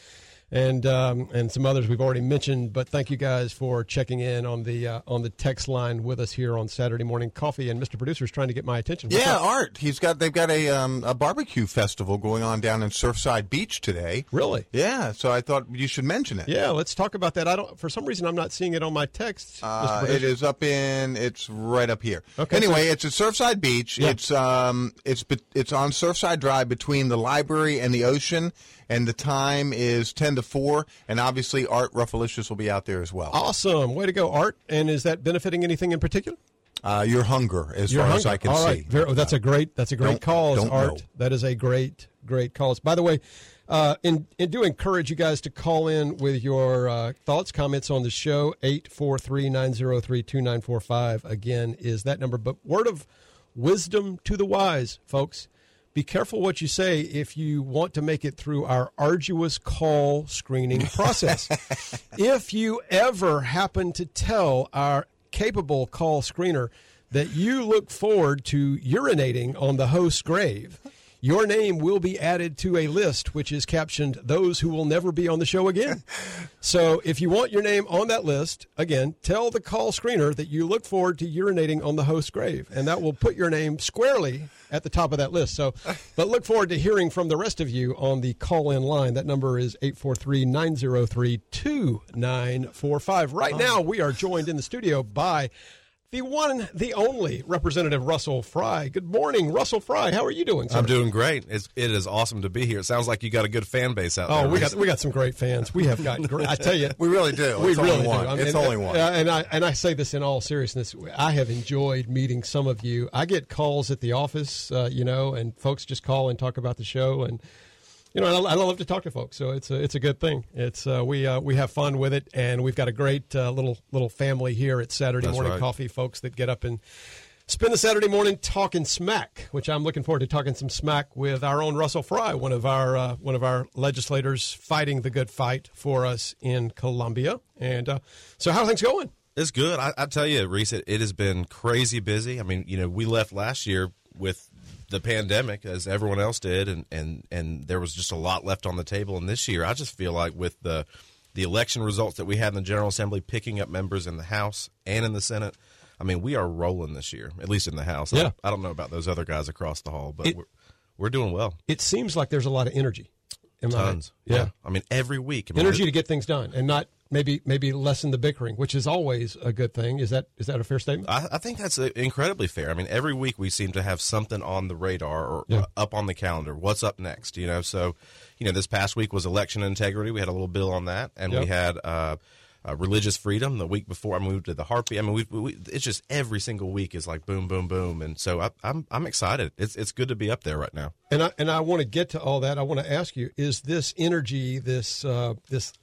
And um, and some others we've already mentioned, but thank you guys for checking in on the uh, on the text line with us here on Saturday morning coffee. And Mr. Producer is trying to get my attention. What's Yeah, up? Art. He's got they've got a um, a barbecue festival going on down in Surfside Beach today. Really? Yeah. So I thought you should mention it. Yeah, let's talk about that. I don't. For some reason, I'm not seeing it on my text. Uh, it is up in. It's right up here. Okay, Anyway, it's at Surfside Beach. Yeah. It's um, it's it's on Surfside Drive between the library and the ocean, and the time is ten to four. And obviously, Art Ruffalicious will be out there as well. Awesome. Way to go, Art. And is that benefiting anything in particular? Uh, your hunger, as Your far as. I can All right. see. Very- oh, that's a great. That's a great Don't- cause, don't Art. know. That is a great, great cause. By the way, uh, and, and do encourage you guys to call in with your uh, thoughts, comments on the show. 843-903-2945 again is that number. But word of wisdom to the wise, folks. Be careful what you say if you want to make it through our arduous call screening process. if you ever happen to tell our capable call screener that you look forward to urinating on the host's grave, your name will be added to a list which is captioned those who will never be on the show again. so if you want your name on that list, again, tell the call screener that you look forward to urinating on the host's grave, and that will put your name squarely at the top of that list. So, but look forward to hearing from the rest of you on the call in line. That number is 843 903 2945. Right now, we are joined in the studio by the one, the only Representative Russell Fry. Good morning, Russell Fry. How are you doing? Sir? I'm doing great. It's, it is awesome to be here. It sounds like you got a good fan base out Oh, there. we Reese. got we got some great fans. We have got great. I tell you, We really do. we It's really only one. do. I mean, It's only one. and I and I say this in all seriousness. I have enjoyed meeting some of you. I get calls at the office, uh, you know, and folks just call and talk about the show, and you know, I, I love to talk to folks. So it's a it's a good thing. It's uh, we uh, we have fun with it, and we've got a great uh, little little family here at Saturday That's morning right. coffee. Folks that get up and spend the Saturday morning talking smack, which I'm looking forward to talking some smack with our own Russell Fry, one of our uh, one of our legislators fighting the good fight for us in Columbia. And uh, so, how are things going? It's good. I, I tell you, Reese, it, it has been crazy busy. I mean, you know, we left last year with the pandemic, as everyone else did, and, and, and there was just a lot left on the table. And this year, I just feel like with the the election results that we had in the General Assembly, picking up members in the House and in the Senate, I mean, we are rolling this year, at least in the House. I Yeah. don't, I don't know about those other guys across the hall, but It- we're, we're doing well. It seems like there's a lot of energy. Am I right? Tons. Yeah. I mean, every week. I mean, Energy to get things done, and not maybe maybe lessen the bickering, which is always a good thing. Is that is that a fair statement? I, I think that's uh, incredibly fair. I mean, every week we seem to have something on the radar or Yeah. up on the calendar. What's up next? You know, so you know, this past week was election integrity. We had a little bill on that, and Yep. we had uh, uh, religious freedom. The week before, I moved to the harpy. I mean, we, we, it's just every single week is like boom, boom, boom, and so I, I'm I'm excited. It's it's good to be up there right now. And I and I want to get to all that. I want to ask you: Is this energy, this uh, this,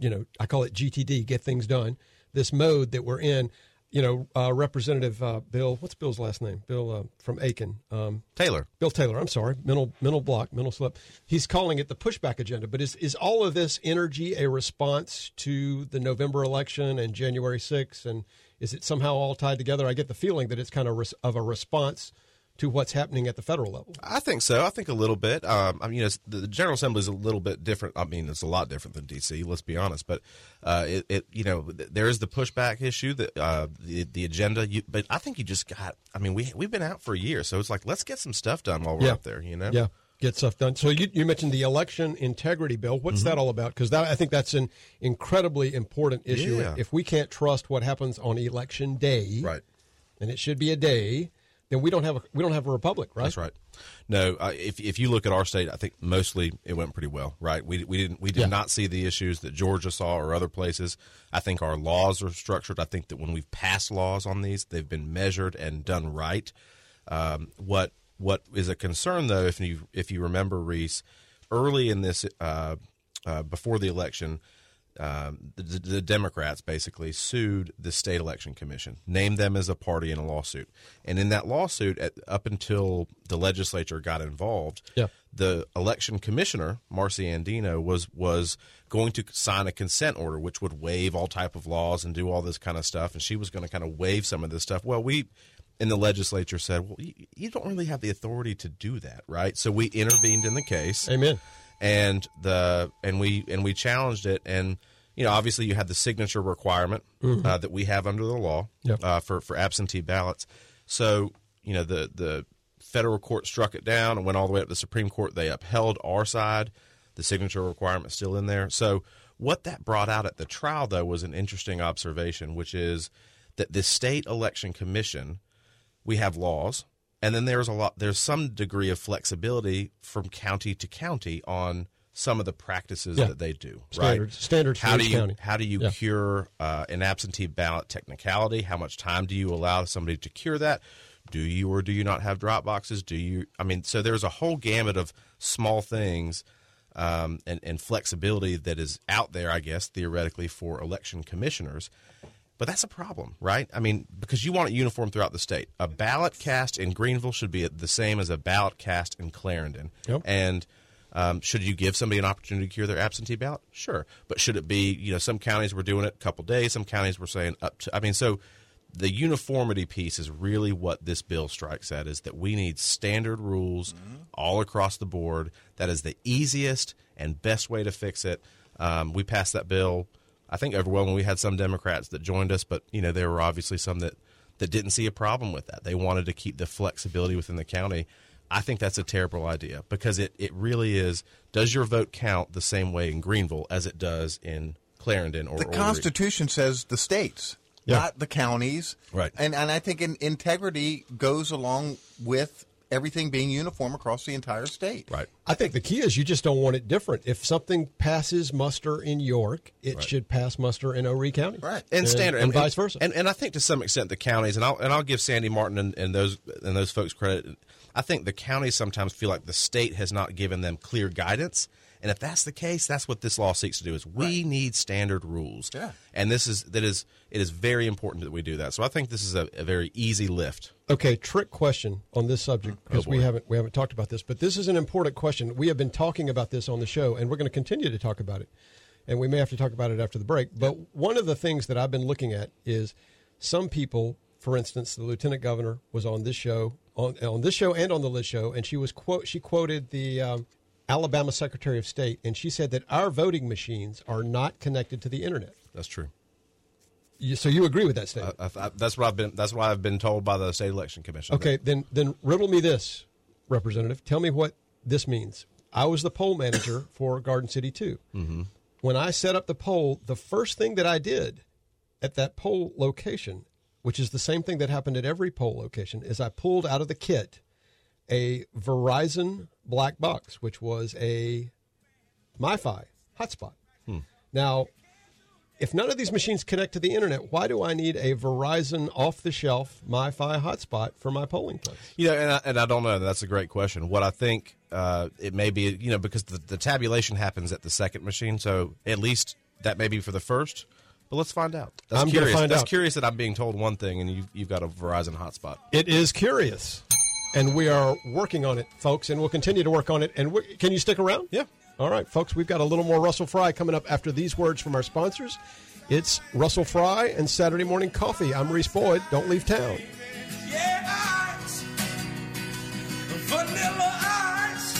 you know, I call it GTD, get things done, this mode that we're in? You know, uh, Representative uh, Bill, what's Bill's last name? Bill uh, from Aiken. Um, Taylor, Bill Taylor, I'm sorry, mental mental block, mental slip. He's calling it the pushback agenda. But is is all of this energy a response to the November election and January 6th? And is it somehow all tied together? I get the feeling that it's kind of res- of a response to what's happening at the federal level. I think so. I think a little bit. Um, I mean, you know, the, General Assembly is a little bit different. I mean, it's a lot different than D.C. Let's be honest. But uh, it, it, you know, there is the pushback issue, that uh, the the agenda. You, but I think you just got. I mean, we we've been out for a year, so it's like let's get some stuff done while we're Yeah. up there. You know. Yeah, get stuff done. So you, you mentioned the election integrity bill. What's Mm-hmm. that all about? Because that I think that's an incredibly important issue. Yeah. If we can't trust what happens on election day, Right. and it should be a day, then we don't have a we don't have a republic, right? That's right. No, uh, if if you look at our state, I think mostly it went pretty well. Right. We we didn't we did Yeah. not see the issues that Georgia saw or other places. I think our laws are structured. I think that when we've passed laws on these, they've been measured and done right. Um, what What is a concern, though, if you if you remember, Reese, early in this, uh, uh, before the election, um, the, the Democrats basically sued the state election commission, named them as a party in a lawsuit, and in that lawsuit, at, up until the legislature got involved, Yeah. the election commissioner Marci Andino was was going to sign a consent order, which would waive all type of laws and do all this kind of stuff, and she was going to kind of waive some of this stuff. Well, we in the legislature said, well, you, you don't really have the authority to do that, right? So we intervened in the case Amen. And the and we and we challenged it. And you know obviously you had the signature requirement uh, that we have under the law Yep. uh, for for absentee ballots. So you know the the federal court struck it down and went all the way up to the supreme court. They upheld our side. The signature requirement still in there. So what that brought out at the trial though was an interesting observation which is that the state election commission we have laws and then there's a lot there's some degree of flexibility from county to county on some of the practices Yeah. that they do Standards- right standards for how do you county. how do you Yeah. cure uh, an absentee ballot technicality how much time do you allow somebody to cure that do you or do you not have drop boxes do you i mean so there's a whole gamut of small things um, and, and flexibility that is out there i guess theoretically for election commissioners but that's a problem, right? I mean, because you want it uniform throughout the state. A ballot cast in Greenville should be the same as a ballot cast in Clarendon. Yep. And um, should you give somebody an opportunity to cure their absentee ballot? Sure. But should it be, you know, some counties were doing it a couple days, some counties were saying up to, I mean, so the uniformity piece is really what this bill strikes at is that we need standard rules all across the board. That is the easiest and best way to fix it. Um, we passed that bill I think overwhelmingly we had some Democrats that joined us, but you know there were obviously some that that didn't see a problem with that. They wanted to keep the flexibility within the county. I think that's a terrible idea because it, it really is. Does your vote count the same way in Greenville as it does in Clarendon or The or- Constitution says the states, Yeah. not the counties. Right. And and I think in, integrity goes along with everything being uniform across the entire state. Right. I think the key is you just don't want it different. If something passes muster in York, it should pass muster in Horry County. Right. and standard and, vice versa. And, and I think to some extent the counties and I'll and I'll give Sandy Martin and, and those and those folks credit. I think the counties sometimes feel like the state has not given them clear guidance. And if that's the case, that's what this law seeks to do is we need standard rules. Yeah. And this is that is it is very important that we do that. So I think this is a, a very easy lift. Okay, trick question on this subject because we haven't we haven't talked about this, but this is an important question. We have been talking about this on the show, and we're going to continue to talk about it, and we may have to talk about it after the break. But one of the things that I've been looking at is some people, for instance, the lieutenant governor was on this show on on this show and on the Liz show, and she was quote she quoted the. Um, Alabama Secretary of State, and she said that our voting machines are not connected to the internet. That's true. You, so you agree with that statement? I, I, that's what I've been. That's what I've been told by the state election commission. Okay, then then riddle me this, Representative. Tell me what this means. I was the poll manager for Garden City 2 Mm-hmm. When I set up the poll, the first thing that I did at that poll location, which is the same thing that happened at every poll location, is I pulled out of the kit a Verizon black box, which was a MiFi hotspot. Now, if none of these machines connect to the internet, why do I need a Verizon off the shelf MiFi hotspot for my polling place? You know, and I, and I don't know. That's a great question. What I think uh, it may be, you know, because the, the tabulation happens at the second machine, so at least that may be for the first. But let's find out. That's I'm curious. find That's out. curious that I'm being told one thing, and you've, you've got a Verizon hotspot. It is curious, and we are working on it, folks, and we'll continue to work on it. And we, can you stick around? Yeah. All right, folks, we've got a little more Russell Fry coming up after these words from our sponsors. It's Russell Fry and Saturday Morning Coffee. I'm Reese Boyd. Don't leave town. Yeah, ice. Vanilla ice.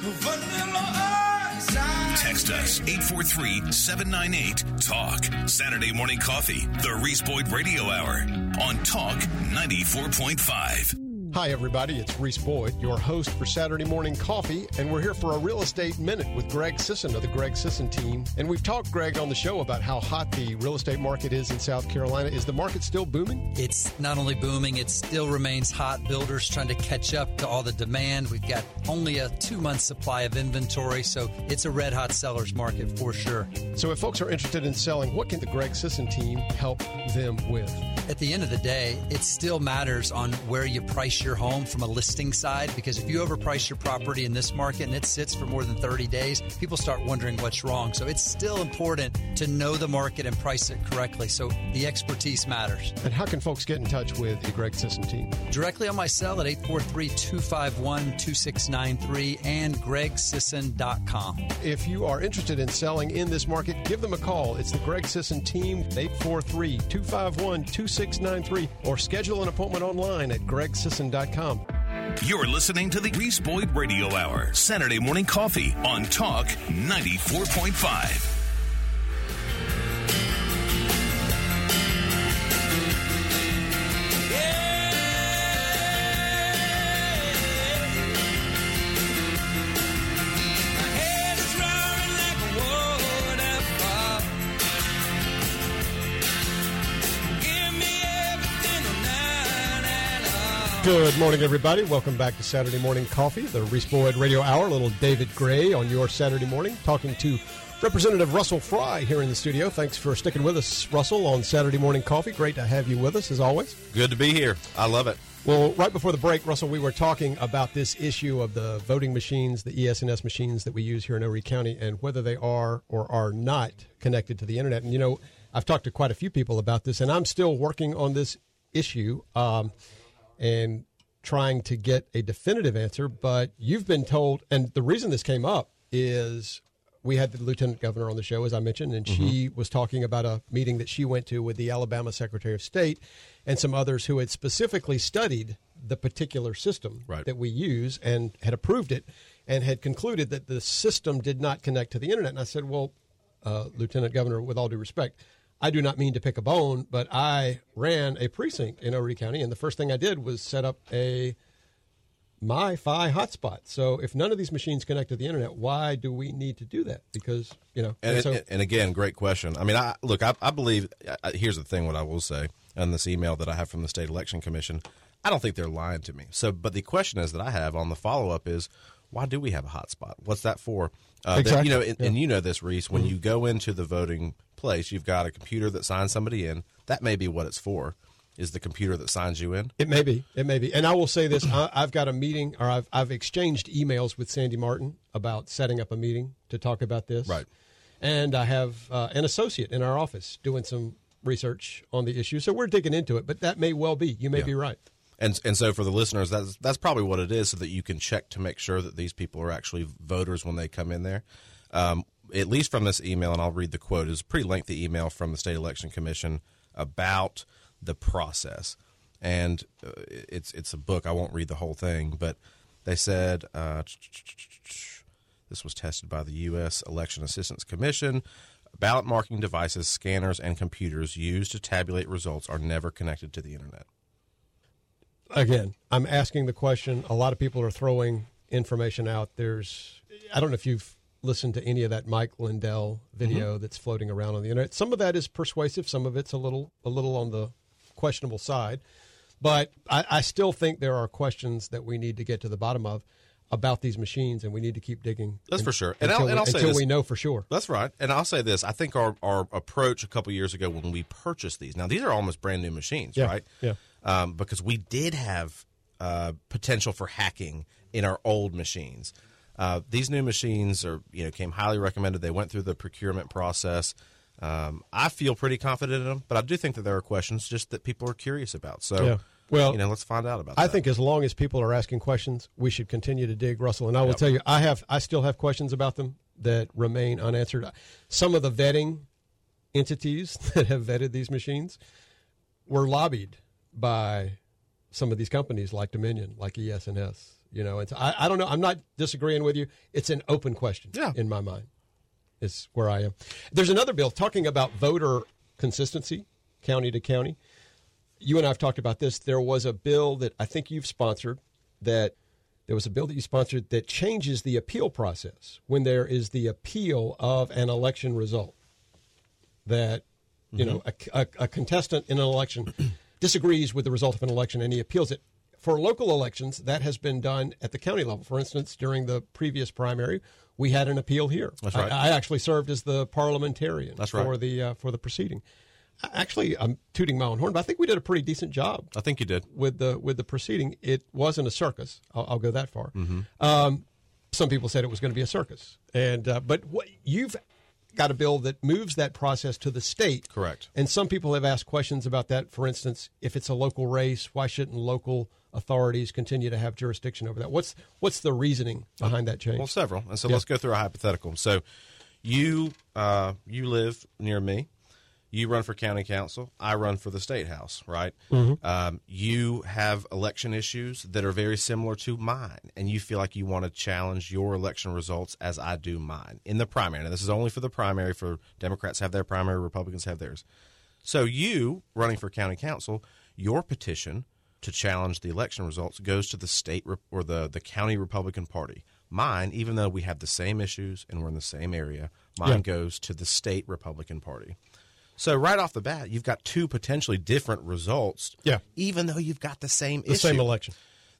Vanilla ice. ice. Text us 843 798 TALK. Saturday morning coffee, the Reese Boyd Radio Hour on Talk 94.5. Hi, everybody. It's Reese Boyd, your host for Saturday Morning Coffee, and we're here for a real estate minute with Greg Sisson of the Greg Sisson team. And we've talked, Greg, on the show about how hot the real estate market is in South Carolina. Is the market still booming? It's not only booming, it still remains hot. Builders trying to catch up to all the demand. We've got only a two month supply of inventory, so it's a red hot seller's market for sure. So, if folks are interested in selling, what can the Greg Sisson team help them with? At the end of the day, it still matters on where you price price your home from a listing side because if you overprice your property in this market and it sits for more than 30 days, people start wondering what's wrong. So it's still important to know the market and price it correctly. So the expertise matters. And how can folks get in touch with the Greg Sisson team? Directly on my cell at 843 251 2693 and gregsisson.com. If you are interested in selling in this market, give them a call. It's the Greg Sisson team, 843 251 2693, or schedule an appointment online at gregsisson.com. You're listening to the Reese Boyd Radio Hour, Saturday morning coffee on Talk 94.5. Good morning, everybody. Welcome back to Saturday Morning Coffee, the Reese Boyd Radio Hour. Little David Gray on your Saturday morning, talking to Representative Russell Fry here in the studio. Thanks for sticking with us, Russell, on Saturday Morning Coffee. Great to have you with us, as always. Good to be here. I love it. Well, right before the break, Russell, we were talking about this issue of the voting machines, the ES&S machines that we use here in Horry County, and whether they are or are not connected to the internet. And you know, I've talked to quite a few people about this, and I'm still working on this issue um, and trying to get a definitive answer. But you've been told, and the reason this came up is we had the lieutenant governor on the show, as I mentioned, and she was talking about a meeting that she went to with the Alabama Secretary of State and some others who had specifically studied the particular system Right. that we use and had approved it and had concluded that the system did not connect to the internet. And I said, well, uh, Lieutenant Governor, with all due respect, I do not mean to pick a bone, but I ran a precinct in Horry County, and the first thing I did was set up a MiFi hotspot. So if none of these machines connect to the internet, why do we need to do that? Because you know, And, so and, and again, great question. I mean, I look, I, I believe. I, here's the thing: what I will say on this email that I have from the state election commission, I don't think they're lying to me. So, but the question is that I have on the follow up is, why do we have a hotspot? What's that for? Uh, that- you know, and, Yeah. and you know this, Reese. When you go into the voting place, you've got a computer that signs somebody in. That may be what it's for. Is the computer that signs you in? It may be. It may be. And I will say this: I, I've got a meeting, or I've I've exchanged emails with Sandy Martin about setting up a meeting to talk about this. Right. And I have uh, an associate in our office doing some research on the issue, so we're digging into it. But that may well be. You may Yeah. be right. And and so for the listeners, that's that's probably what it is, so that you can check to make sure that these people are actually voters when they come in there. Um, at least from this email, and I'll read the quote. It's a pretty lengthy email from the state election commission about the process, and uh, it's it's a book. I won't read the whole thing, but they said. Uh, this was tested by the U.S. Election Assistance Commission. Ballot marking devices, scanners, and computers used to tabulate results are never connected to the internet. Again, I'm asking the question. A lot of people are throwing information out. There's, I don't know if you've listened to any of that Mike Lindell video mm-hmm. that's floating around on the internet. Some of that is persuasive. Some of it's a little, a little on the questionable side. But I, I still think there are questions that we need to get to the bottom of about these machines, and we need to keep digging. That's un- for sure. And Until, I'll- we, and I'll say until this- we know for sure. That's right. And I'll say this: I think our, our approach a couple years ago when we purchased these. Now these are almost brand new machines, Yeah, right? yeah. Um, because we did have uh, potential for hacking in our old machines. Uh, these new machines are you know came highly recommended. They went through the procurement process. Um, I feel pretty confident in them, but I do think that there are questions just that people are curious about. So, Yeah. Well, you know, let's find out about. That. I that. think as long as people are asking questions, we should continue to dig, Russell. And I will tell you, I have, I still have questions about them that remain unanswered. Some of the vetting entities that have vetted these machines were lobbied by some of these companies like Dominion, like ES&S. You know, and so I, I don't know. I'm not disagreeing with you. It's an open question Yeah. in my mind. Is where I am. There's another bill talking about voter consistency, county to county you and I have talked about this. There was a bill that I think you've sponsored that there was a bill that you sponsored that changes the appeal process when there is the appeal of an election result. That you mm-hmm. know a, a, a contestant in an election disagrees with the result of an election and he appeals it. For local elections, that has been done at the county level. For instance, during the previous primary, we had an appeal here. That's right. I, I actually served as the parliamentarian That's right. for the uh, for the proceeding. actually, I'm tooting my own horn, but I think we did a pretty decent job I think you did. with the with the proceeding. It wasn't a circus. I'll, I'll go that far. Mm-hmm. Um, some people said it was going to be a circus, and uh, but what, you've got a bill that moves that process to the state. Correct. And some people have asked questions about that. For instance, if it's a local race, why shouldn't local authorities continue to have jurisdiction over that? What's what's the reasoning behind that change? Well, several. And so Yeah. let's go through a hypothetical. So you uh, you live near me. You run for county council. I run for the state house. Right. Mm-hmm. Um, you have election issues that are very similar to mine, and you feel like you want to challenge your election results as I do mine in the primary. Now, this is only for the primary. For Democrats have their primary, Republicans have theirs. So you running for county council, your petition to challenge the election results goes to the state rep- or the the county Republican Party. Mine, even though we have the same issues and we're in the same area, mine Yeah. goes to the state Republican Party. So right off the bat, you've got two potentially different results. Yeah. even though you've got the same issue. the issue. same election.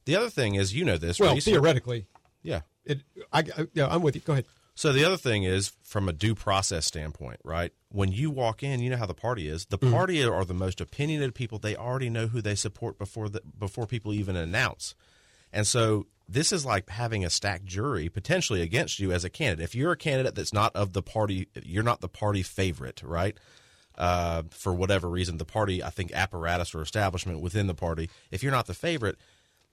The other thing is, you know this. Well, Reese. theoretically, yeah. it. I, I, yeah, I'm with you. Go ahead. So the other thing is from a due process standpoint, right? When you walk in, you know how the party is. The mm-hmm. party are the most opinionated people. They already know who they support before the, before people even announce. And so this is like having a stacked jury potentially against you as a candidate. If you're a candidate that's not of the party, you're not the party favorite, right? Uh, for whatever reason, the party, I think, apparatus or establishment within the party, if you're not the favorite,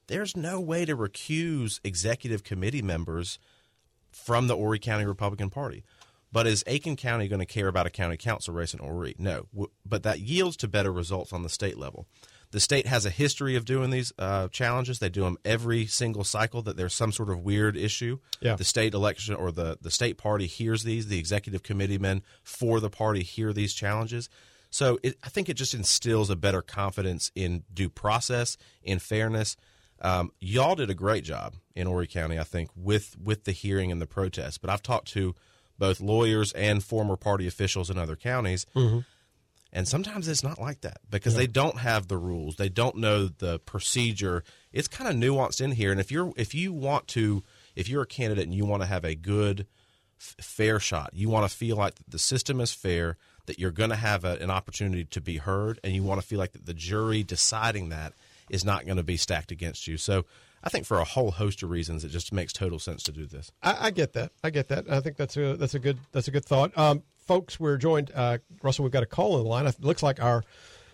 there's no way to recuse executive committee members from the Horry County Republican Party. But is Aiken County going to care about a county council race in Horry? No. But that yields to better results on the state level. The state has a history of doing these uh, challenges. They do them every single cycle that there's some sort of weird issue. Yeah. The state election or the, the state party hears these. The executive committee men for the party hear these challenges. So it, I think it just instills a better confidence in due process, in fairness. Um, y'all did a great job in Horry County, I think, with with the hearing and the protest. But I've talked to both lawyers and former party officials in other counties, and sometimes it's not like that because they don't have the rules, they don't know the procedure. It's kind of nuanced in here, and if you're if you want to, if you're a candidate and you want to have a good f- fair shot. You want to feel like the system is fair, that you're going to have a, an opportunity to be heard, and you want to feel like that the jury deciding that is not going to be stacked against you. So I think for a whole host of reasons, it just makes total sense to do this. I, I get that. I get that. I think that's a that's a good that's a good thought. Um, folks, we're joined. Uh, Russell, we've got a call on the line. It looks like our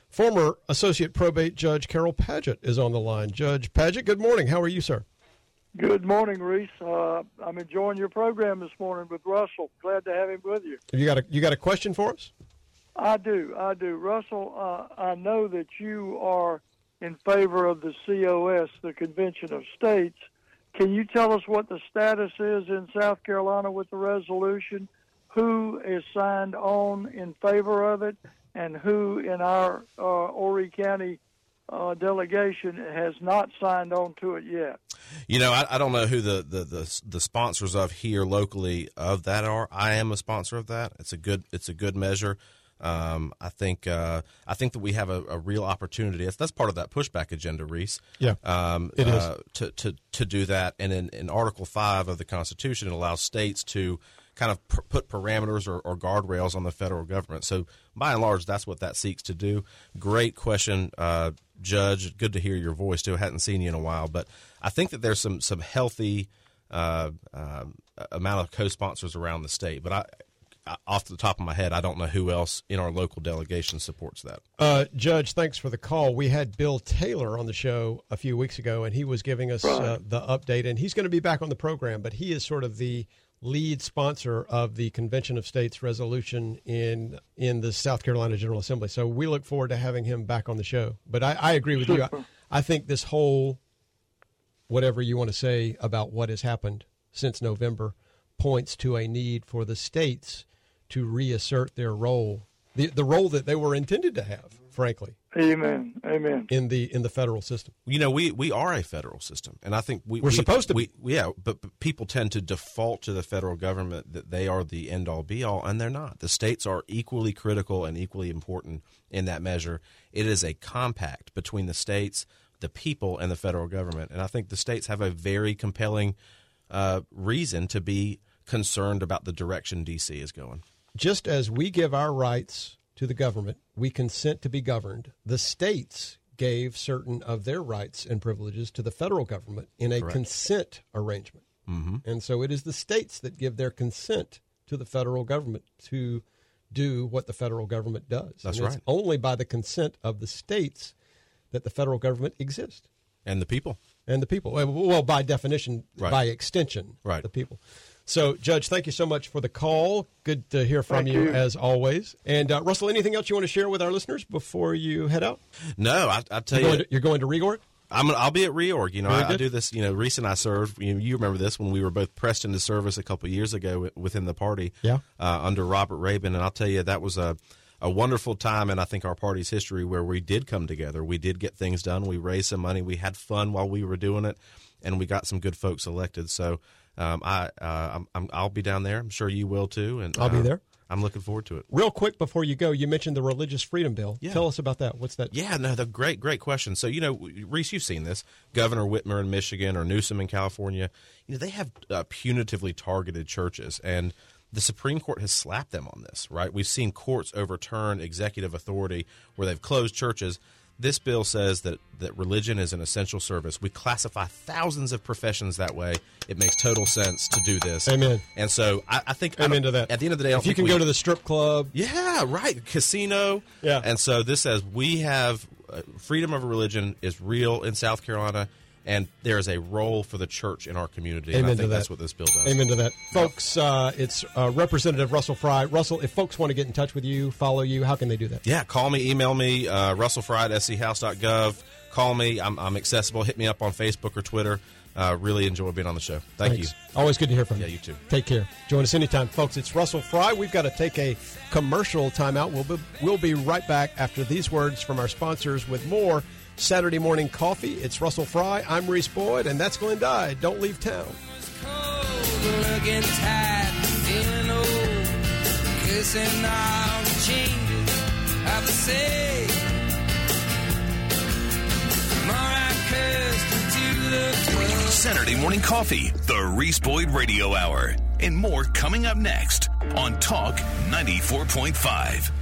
former associate probate judge Carol Paget is on the line. Judge Paget, good morning. How are you, sir? Good morning, Reese. Uh, I'm enjoying your program this morning with Russell. Glad to have him with you. Have you got a you got a question for us? I do, I do. Russell, uh, I know that you are in favor of the COS, the Convention of States. Can you tell us what the status is in South Carolina with the resolution? Who is signed on in favor of it, and who in our uh, Horry County uh, delegation has not signed on to it yet? You know, I, I don't know who the, the, the, the sponsors of here locally of that are. I am a sponsor of that. It's a good it's a good measure. Um, I think uh, I think that we have a, a real opportunity. That's, that's part of that pushback agenda, Reese. Yeah, um, it is. uh, to, to to do that. And in, in Article Five of the Constitution, it allows states to kind of pr- put parameters or, or guardrails on the federal government. So by and large, that's what that seeks to do. Great question, uh, Judge. Good to hear your voice too. I hadn't seen you in a while, but I think that there's some some healthy uh, um amount of co-sponsors around the state. But I, I, off the top of my head, I don't know who else in our local delegation supports that. Uh, Judge, thanks for the call. We had Bill Taylor on the show a few weeks ago, and he was giving us uh, the update. And he's going to be back on the program, but he is sort of the lead sponsor of the Convention of States resolution in in the South Carolina General Assembly. So we look forward to having him back on the show. But I, I agree with you. I, I think this whole whatever you want to say about what has happened since November points to a need for the states to reassert their role, the the role that they were intended to have, frankly, Amen. Amen. in the in the federal system. You know, we, we are a federal system, and I think we, We're we- supposed to we, Yeah, but, but people tend to default to the federal government that they are the end all be all, and they're not. The states are equally critical and equally important in that measure. It is a compact between the states, the people, and the federal government, and I think the states have a very compelling uh, reason to be concerned about the direction D.C. is going. Just as we give our rights to the government. We consent to be governed. The states gave certain of their rights and privileges to the federal government in a Correct. consent arrangement. Mm-hmm. And so it is the states that give their consent to the federal government to do what the federal government does. That's and right. It's only by the consent of the states that the federal government exists And the people. and the people. Well, Well, by definition, Right. by extension, Right. the people. So, Judge, thank you so much for the call. Good to hear from you, you. as always. And uh, Russell, anything else you want to share with our listeners before you head out? No, I, I tell You're you, to, you're going to Reorg? I'm I'll be at reorg. You know, I, I do this. You know, recent I served. You, know, you remember this when we were both pressed into service a couple of years ago wi- within the party. Yeah. Uh, under Robert Rabon, and I'll tell you that was a a wonderful time, and I think our party's history where we did come together. We did get things done. We raised some money. We had fun while we were doing it, and we got some good folks elected. So. Um, I uh, I'm, I'm, I'll be down there. I'm sure you will too. And I'll be uh, there. I'm looking forward to it. Real quick before you go, you mentioned the Religious Freedom Bill. Yeah. Tell us about that. What's that? Yeah, no, the great, great question. So, you know, Reese, you've seen this. Governor Whitmer in Michigan or Newsom in California, you know, they have uh, punitively targeted churches, and the Supreme Court has slapped them on this, right? We've seen courts overturn executive authority where they've closed churches. This bill says that, that religion is an essential service. We classify thousands of professions that way. It makes total sense to do this. Amen. And so I, I think I Amen don't- to that. At the end of the day, if you can we- go to the strip club, yeah, right. Casino. Yeah. And so this says we have uh, freedom of religion is real in South Carolina, and there is a role for the church in our community. and I Amen think that's what this bill does. Amen to that. Folks, uh, it's uh, Representative Russell Fry. Russell, if folks want to get in touch with you, follow you, how can they do that? Yeah, call me, email me, uh, russellfry at schouse.gov. Call me. I'm, I'm accessible. Hit me up on Facebook or Twitter. Uh, really enjoy being on the show. Thank Thanks. you. Always good to hear from you. Yeah, you too. Take care. Join us anytime, folks. It's Russell Fry. We've got to take a commercial timeout. We'll be, we'll be right back after these words from our sponsors with more Saturday morning coffee. It's Russell Fry. I'm Reese Boyd, and that's Glenn Dye. Don't leave town. Saturday morning coffee, the Reese Boyd Radio Hour, and more coming up next on Talk 94.5.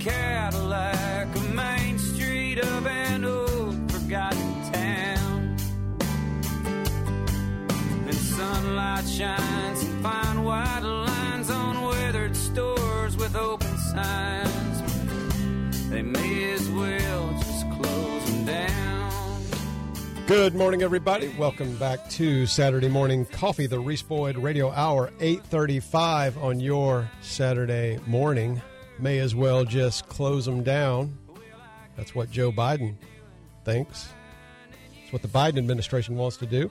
Cadillac, a main street of an old forgotten town. And sunlight shines and fine white lines on weathered stores with open signs. They may as well just close them down. Good morning, everybody. Welcome back to Saturday Morning Coffee, the Reese Boyd Radio Hour, 835 on your Saturday morning. May as well just close them down. That's what Joe Biden thinks. It's what the Biden administration wants to do.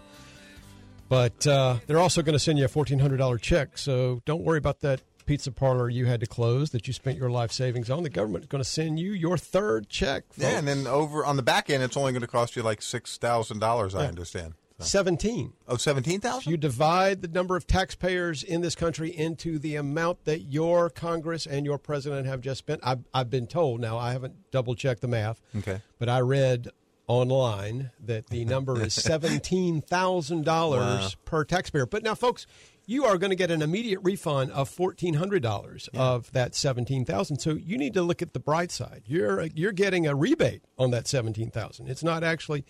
But uh, they're also going to send you a $1,400 check, so don't worry about that pizza parlor you had to close that you spent your life savings on. The government's going to send you your third check. Yeah, and then over on the back end, it's only going to cost you like six thousand dollars. I Yeah. understand. 17. Oh, seventeen If you divide the number of taxpayers in this country into the amount that your Congress and your president have just spent, I've, I've been told, now I haven't double checked the math, Okay. but I read online that the number is $17,000 Wow. per taxpayer. But now, folks, you are going to get an immediate refund of $1,400 of that 17,000. So you need to look at the bright side. You're, you're getting a rebate on that 17,000. It's not actually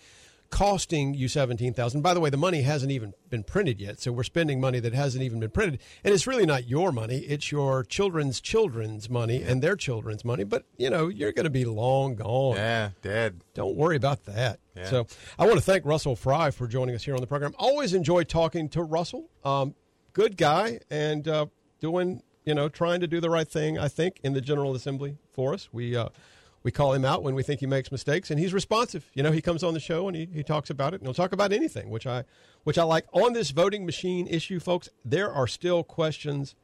costing you 17,000. By the way, the money hasn't even been printed yet. So we're spending money that hasn't even been printed. And it's really not your money. It's your children's children's money and their children's money. But, you know, you're going to be long gone. Yeah, dead. Don't worry about that. Yeah. So I want to thank Russell Fry for joining us here on the program. Always enjoy talking to Russell. Um, good guy and uh, doing, you know, trying to do the right thing, I think, in the General Assembly for us. We, uh, we call him out when we think he makes mistakes, and he's responsive. You know, he comes on the show and he, he talks about it, and he'll talk about anything, which I which I like. On this voting machine issue, folks, there are still questions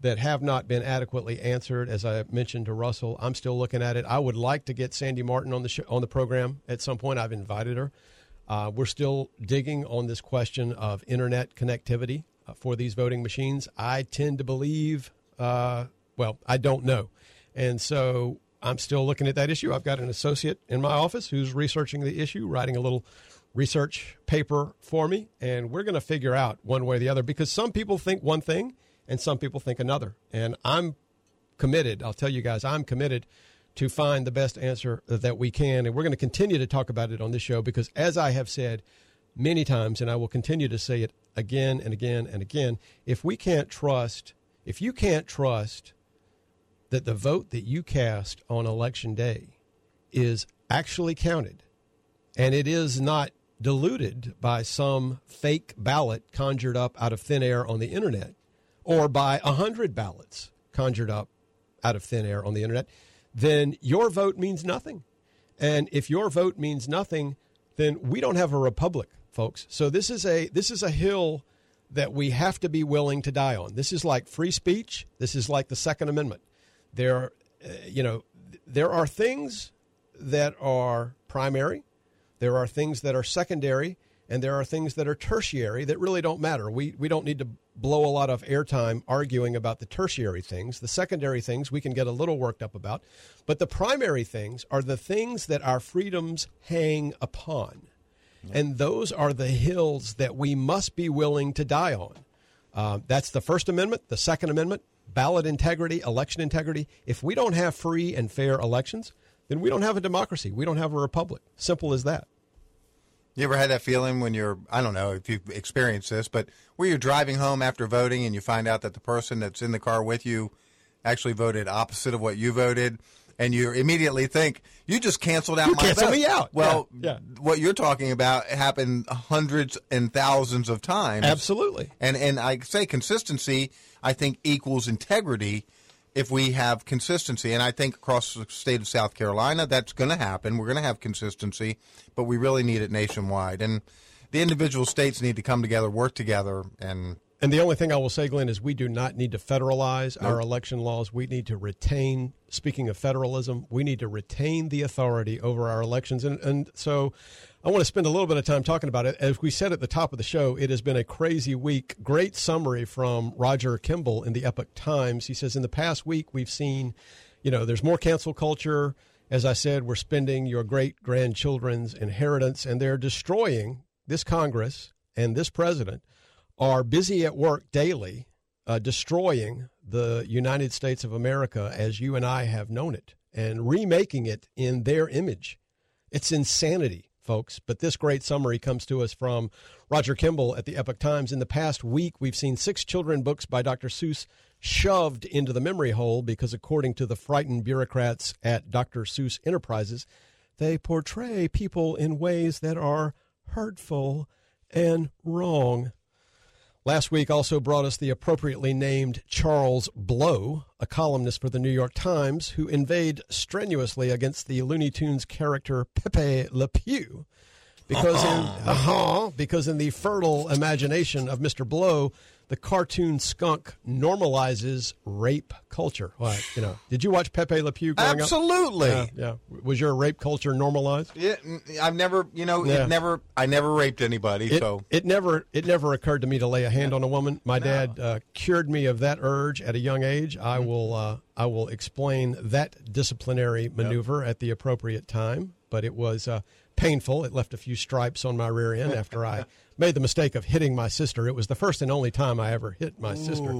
that have not been adequately answered. As I mentioned to Russell, I'm still looking at it. I would like to get Sandy Martin on the show, on the program at some point. I've invited her. Uh, we're still digging on this question of internet connectivity uh, for these voting machines. I tend to believe, uh, well, I don't know, and so I'm still looking at that issue. I've got an associate in my office who's researching the issue, writing a little research paper for me, and we're going to figure out one way or the other because some people think one thing and some people think another. And I'm committed, I'll tell you guys, I'm committed to find the best answer that we can. And we're going to continue to talk about it on this show because, as I have said many times, and I will continue to say it again and again and again, if we can't trust, if you can't trust that the vote that you cast on election day is actually counted and it is not diluted by some fake ballot conjured up out of thin air on the internet or by a hundred ballots conjured up out of thin air on the internet, then your vote means nothing. And if your vote means nothing, then we don't have a republic, folks. So this is a this is a hill that we have to be willing to die on. This is like free speech. This is like the Second Amendment. There, uh, you know, there are things that are primary, there are things that are secondary, and there are things that are tertiary that really don't matter. We we don't need to blow a lot of airtime arguing about the tertiary things. The secondary things we can get a little worked up about, but the primary things are the things that our freedoms hang upon. And those are the hills that we must be willing to die on. Uh, that's the First Amendment, the Second Amendment, ballot integrity, election integrity. If we don't have free and fair elections, then we don't have a democracy. We don't have a republic. Simple as that. You ever had that feeling when you're, I don't know if you've experienced this, but where you're driving home after voting and you find out that the person that's in the car with you actually voted opposite of what you voted, and you immediately think, you just canceled out You my canceled vote. me out. Well, Yeah, what you're talking about happened hundreds and thousands of times. Absolutely. And, and I say consistency, I think, equals integrity if we have consistency. And I think across the state of South Carolina, that's going to happen. We're going to have consistency, but we really need it nationwide. And the individual states need to come together, work together, and And the only thing I will say, Glenn, is we do not need to federalize our election laws. We need to retain, speaking of federalism, we need to retain the authority over our elections. And, and so I want to spend a little bit of time talking about it. As we said at the top of the show, it has been a crazy week. Great summary from Roger Kimball in the Epoch Times. He says, in the past week, we've seen, you know, there's more cancel culture. As I said, we're spending your great grandchildren's inheritance, and they're destroying this Congress and this president are busy at work daily uh, destroying the United States of America as you and I have known it and remaking it in their image. It's insanity, folks. But this great summary comes to us from Roger Kimball at the Epoch Times. In the past week, we've seen six children books by Dr. Seuss shoved into the memory hole because, according to the frightened bureaucrats at Dr. Seuss Enterprises, they portray people in ways that are hurtful and wrong. Last week also brought us the appropriately named Charles Blow, a columnist for the New York Times, who inveighed strenuously against the Looney Tunes character Pepe Le Pew. Because in, uh-huh, because in the fertile imagination of Mr. Blow, the cartoon skunk normalizes rape culture. What you know? Did you watch Pepe Le Pew growing Absolutely. up? Yeah, yeah. Was your rape culture normalized? Yeah, I've never, you know, Yeah. it never, I never raped anybody. It, so it never it never occurred to me to lay a hand on a woman. My dad uh, cured me of that urge at a young age. I Mm-hmm. will uh, I will explain that disciplinary maneuver at the appropriate time. But it was uh, painful. It left a few stripes on my rear end after I made the mistake of hitting my sister. It was the first and only time I ever hit my sister.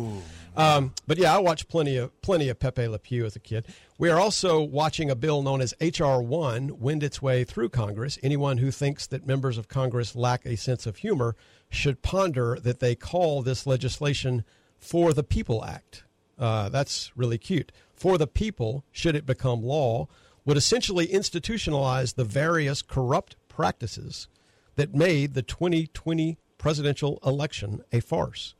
Um, but yeah, I watched plenty of plenty of Pepe Le Pew as a kid. We are also watching a bill known as HR One wend its way through Congress. Anyone who thinks that members of Congress lack a sense of humor should ponder that they call this legislation "For the People Act." Uh, that's really cute. For the people, should it become law, would essentially institutionalize the various corrupt practices that made the 2020 presidential election a farce.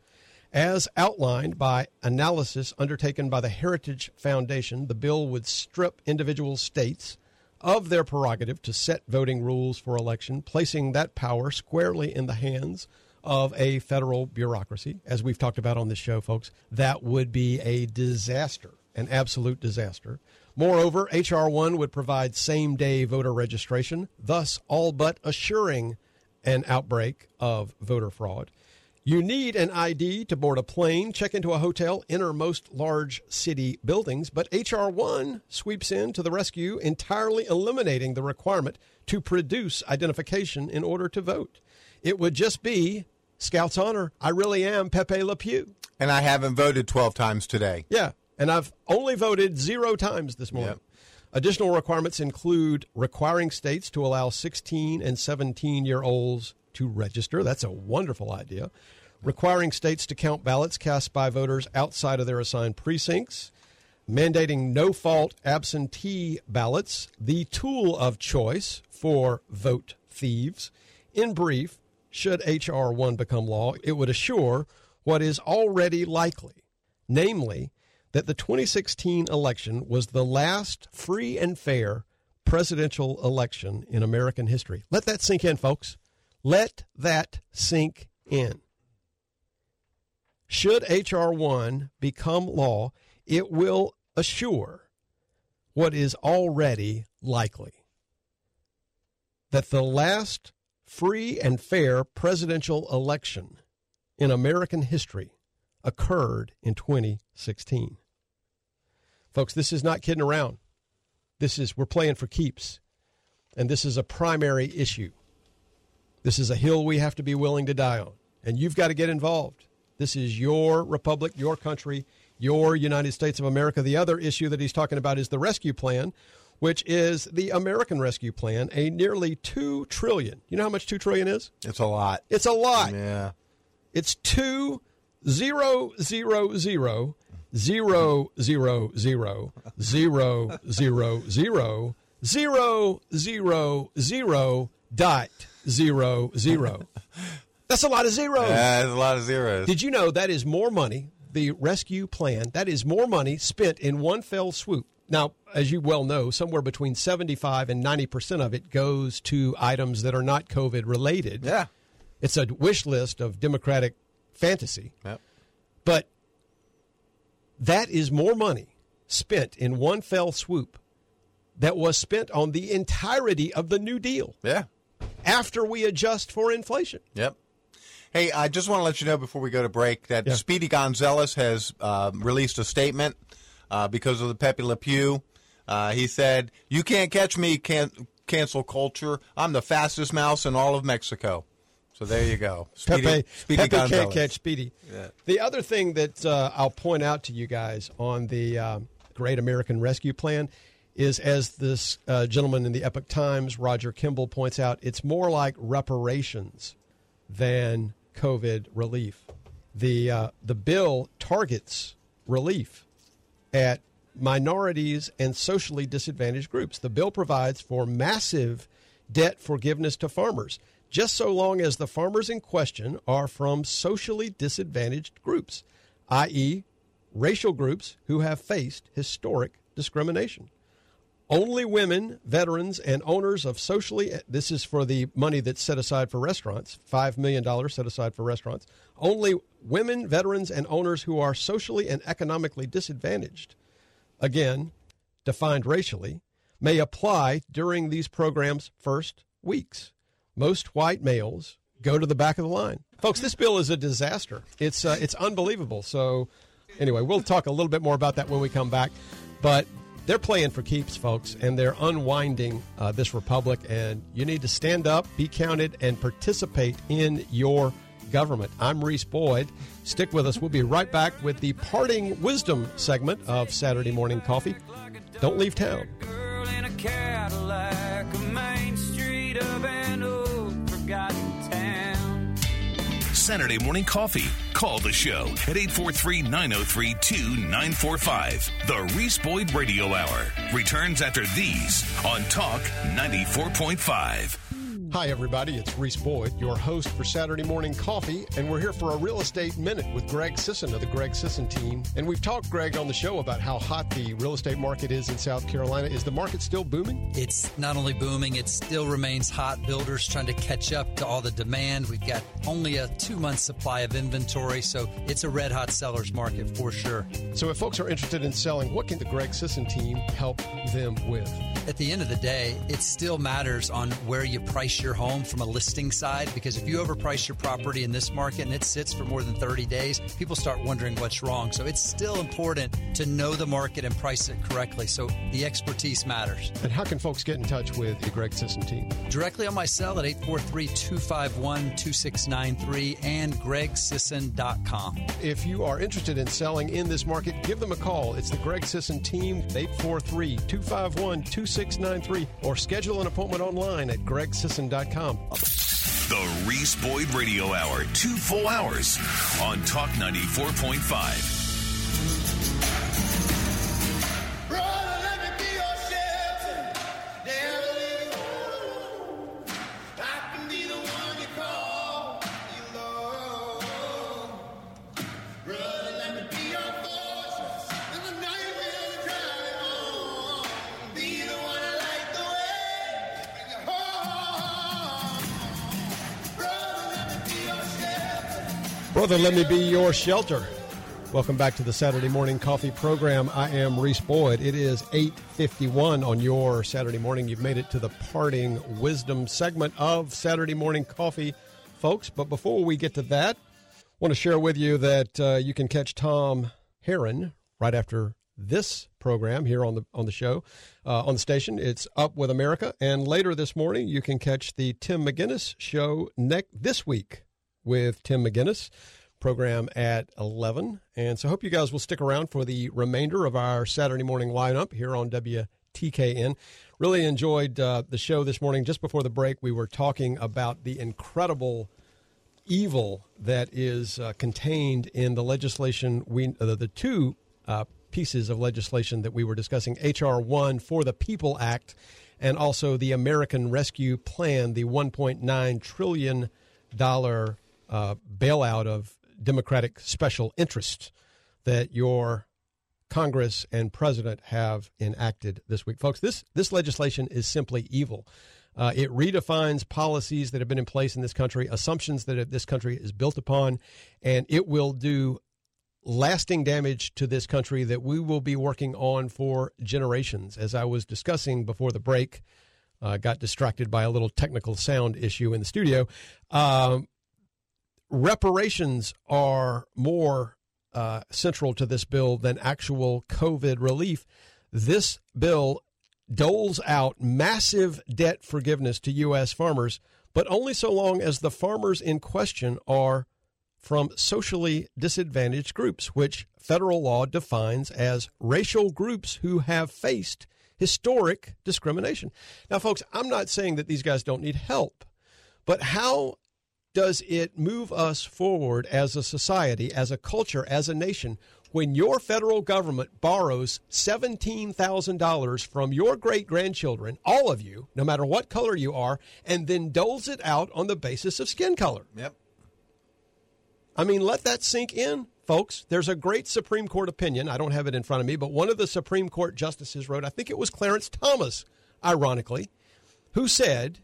As outlined by analysis undertaken by the Heritage Foundation, the bill would strip individual states of their prerogative to set voting rules for election, placing that power squarely in the hands of a federal bureaucracy, as we've talked about on this show, folks, that would be a disaster, an absolute disaster. Moreover, H.R. 1 would provide same day voter registration, thus all but assuring an outbreak of voter fraud. You need an ID to board a plane, check into a hotel, enter most large city buildings, but H.R. 1 sweeps in to the rescue, entirely eliminating the requirement to produce identification in order to vote. It would just be Scout's Honor. I really am Pepe Le Pew. And I haven't voted 12 times today. Yeah, and I've only voted zero times this morning. Additional requirements include requiring states to allow 16 and 17 year olds to register. That's a wonderful idea. Requiring states to count ballots cast by voters outside of their assigned precincts. Mandating no fault absentee ballots, the tool of choice for vote thieves. In brief, should H.R. 1 become law, it would assure what is already likely, namely, that the 2016 election was the last free and fair presidential election in American history. Let that sink in, folks. Let that sink in. Should H.R. 1 become law, it will assure what is already likely that the last free and fair presidential election in American history occurred in 2016. Folks, this is not kidding around. This is, we're playing for keeps. And this is a primary issue. This is a hill we have to be willing to die on. And you've got to get involved. This is your republic, your country, your United States of America. The other issue that he's talking about is the rescue plan, which is the American Rescue Plan, a nearly two trillion. You know how much two trillion is? It's a lot. It's a lot. Yeah. It's two zero zero zero zero zero zero zero zero zero zero zero zero dot zero zero. That's a lot of zeros. Yeah, there's a lot of zeros. Did you know that is more money? The rescue plan that is more money spent in one fell swoop. Now, as you well know, somewhere between seventy-five and ninety percent of it goes to items that are not COVID related. Yeah, it's a wish list of Democratic fantasy. Yep. But that is more money spent in one fell swoop that was spent on the entirety of the New Deal. Yeah. After we adjust for inflation. Yep. Hey, I just want to let you know before we go to break that Yeah. Speedy Gonzalez has uh, released a statement uh, because of the Pepe Le Pew. Uh, he said, "You can't catch me, can- cancel culture. I'm the fastest mouse in all of Mexico." So there you go. Speedy, Pepe, Speedy Pepe can't catch Speedy. Yeah. The other thing that uh, I'll point out to you guys on the um, Great American Rescue Plan is, as this uh, gentleman in the Epoch Times, Roger Kimball, points out, it's more like reparations than COVID relief. The uh, the bill targets relief at minorities and socially disadvantaged groups. The bill provides for massive debt forgiveness to farmers, just so long as the farmers in question are from socially disadvantaged groups, i.e., racial groups who have faced historic discrimination. Only women, veterans, and owners of socially, this is for the money that's set aside for restaurants, $5 million set aside for restaurants. Only women, veterans, and owners who are socially and economically disadvantaged, again, defined racially, may apply during these programs' first weeks. Most white males go to the back of the line. Folks, this bill is a disaster. It's, uh, it's unbelievable. So, anyway, we'll talk a little bit more about that when we come back. But they're playing for keeps, folks, and they're unwinding uh, this republic. And you need to stand up, be counted, and participate in your government. I'm Reese Boyd. Stick with us. We'll be right back with the parting wisdom segment of Saturday Morning Coffee. Don't leave town. Saturday morning coffee. Call the show at 843 903 2945. The Reese Boyd Radio Hour returns after these on Talk 94.5. Hi, everybody. It's Reese Boyd, your host for Saturday Morning Coffee, and we're here for a real estate minute with Greg Sisson of the Greg Sisson team. And we've talked, Greg, on the show about how hot the real estate market is in South Carolina. Is the market still booming? It's not only booming, it still remains hot. Builders trying to catch up to all the demand. We've got only a two month supply of inventory, so it's a red hot seller's market for sure. So, if folks are interested in selling, what can the Greg Sisson team help them with? At the end of the day, it still matters on where you price your home from a listing side because if you overprice your property in this market and it sits for more than 30 days, people start wondering what's wrong. So it's still important to know the market and price it correctly. So the expertise matters. And how can folks get in touch with the Greg Sisson team? Directly on my cell at 843 251 2693 and gregsisson.com. If you are interested in selling in this market, give them a call. It's the Greg Sisson team, 843 251 2693, or schedule an appointment online at gregsisson.com. The Reese Boyd Radio Hour, two full hours on Talk 94.5. Brother, let me be your shelter. Welcome back to the Saturday Morning Coffee Program. I am Reese Boyd. It is 8:51 on your Saturday morning. You've made it to the parting wisdom segment of Saturday Morning Coffee, folks. But before we get to that, I want to share with you that uh, you can catch Tom Heron right after this program here on the on the show uh, on the station. It's Up with America, and later this morning you can catch the Tim McGinnis show next this week with Tim McGinnis program at 11. And so I hope you guys will stick around for the remainder of our Saturday morning lineup here on WTKN. Really enjoyed uh, the show this morning. Just before the break, we were talking about the incredible evil that is uh, contained in the legislation, we, uh, the two uh, pieces of legislation that we were discussing H.R. 1 for the People Act and also the American Rescue Plan, the $1.9 trillion uh, bailout of Democratic special interests that your Congress and President have enacted this week. Folks, this, this legislation is simply evil. Uh, it redefines policies that have been in place in this country, assumptions that this country is built upon, and it will do lasting damage to this country that we will be working on for generations. As I was discussing before the break, uh, got distracted by a little technical sound issue in the studio. Um, reparations are more uh, central to this bill than actual COVID relief. This bill doles out massive debt forgiveness to U.S. farmers, but only so long as the farmers in question are from socially disadvantaged groups, which federal law defines as racial groups who have faced historic discrimination. Now, folks, I'm not saying that these guys don't need help, but how does it move us forward as a society, as a culture, as a nation when your federal government borrows $17,000 from your great grandchildren, all of you, no matter what color you are, and then doles it out on the basis of skin color? Yep. I mean, let that sink in, folks. There's a great Supreme Court opinion. I don't have it in front of me, but one of the Supreme Court justices wrote, I think it was Clarence Thomas, ironically, who said,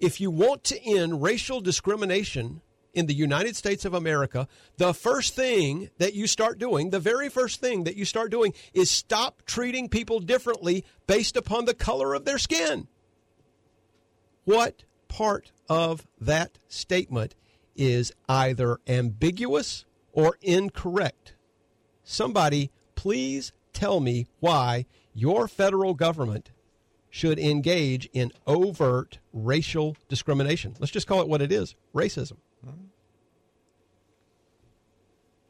if you want to end racial discrimination in the United States of America, the first thing that you start doing, the very first thing that you start doing is stop treating people differently based upon the color of their skin. What part of that statement is either ambiguous or incorrect? Somebody, please tell me why your federal government should engage in overt racial discrimination. Let's just call it what it is racism.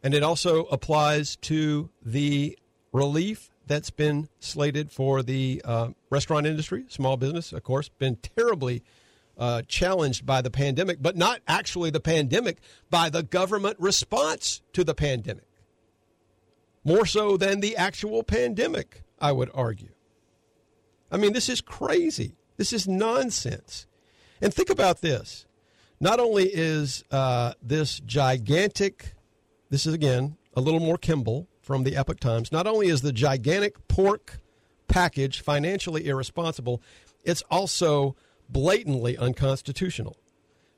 And it also applies to the relief that's been slated for the uh, restaurant industry, small business, of course, been terribly uh, challenged by the pandemic, but not actually the pandemic, by the government response to the pandemic. More so than the actual pandemic, I would argue. I mean, this is crazy. This is nonsense. And think about this. Not only is uh, this gigantic, this is again a little more Kimball from the Epoch Times, not only is the gigantic pork package financially irresponsible, it's also blatantly unconstitutional.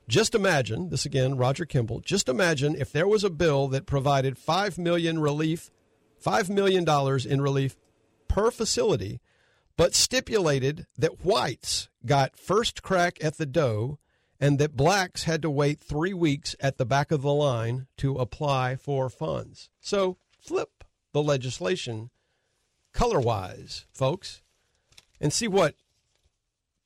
Just imagine, this again, Roger Kimball, just imagine if there was a bill that provided 5 million relief, 5 million dollars in relief per facility, but stipulated that whites got first crack at the dough and that blacks had to wait 3 weeks at the back of the line to apply for funds. So, flip the legislation color-wise, folks, and see what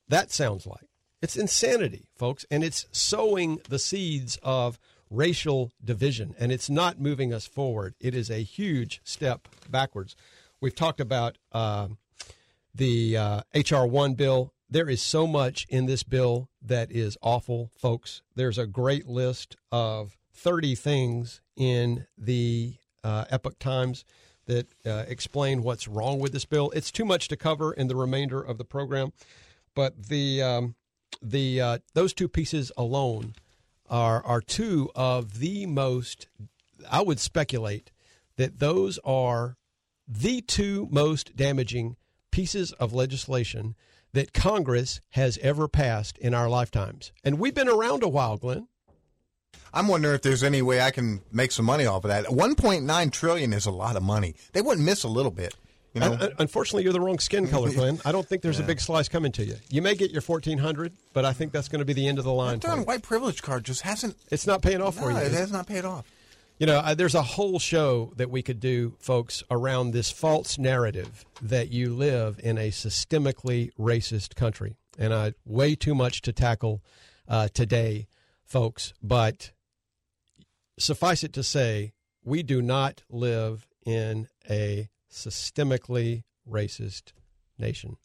that sounds like. It's insanity, folks, and it's sowing the seeds of racial division, and it's not moving us forward. It is a huge step backwards. We've talked about uh, the uh, HR 1 bill. There is so much in this bill that is awful, folks. There's a great list of 30 things in the uh, Epoch Times that uh, explain what's wrong with this bill. It's too much to cover in the remainder of the program, but the um, the uh, those two pieces alone are are two of the most. I would speculate that those are the two most damaging pieces of legislation that Congress has ever passed in our lifetimes, and we've been around a while, Glenn. I'm wondering if there's any way I can make some money off of that. 1.9 trillion is a lot of money. They wouldn't miss a little bit. You know? Un- un- Unfortunately, you're the wrong skin color, Glenn. I don't think there's a big slice coming to you. You may get your 1400, but I think that's going to be the end of the line. That white privilege card just hasn't. It's not paying off for you. it? has not paid off. You know, uh, there's a whole show that we could do, folks, around this false narrative that you live in a systemically racist country. And I way too much to tackle uh, today, folks. But suffice it to say, we do not live in a systemically racist nation.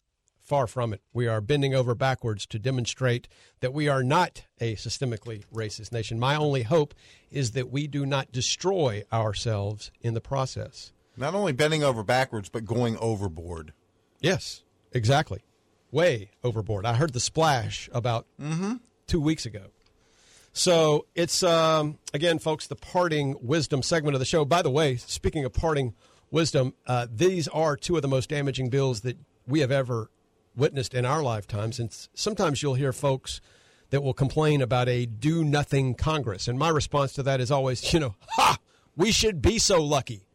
Far from it. We are bending over backwards to demonstrate that we are not a systemically racist nation. My only hope is that we do not destroy ourselves in the process. Not only bending over backwards, but going overboard. Yes, exactly. Way overboard. I heard the splash about two weeks ago. So it's um, again, folks, the parting wisdom segment of the show. By the way, speaking of parting wisdom, uh, these are two of the most damaging bills that we have ever witnessed in our lifetimes. And sometimes you'll hear folks that will complain about a do nothing Congress, and my response to that is always, you know, ha, we should be so lucky.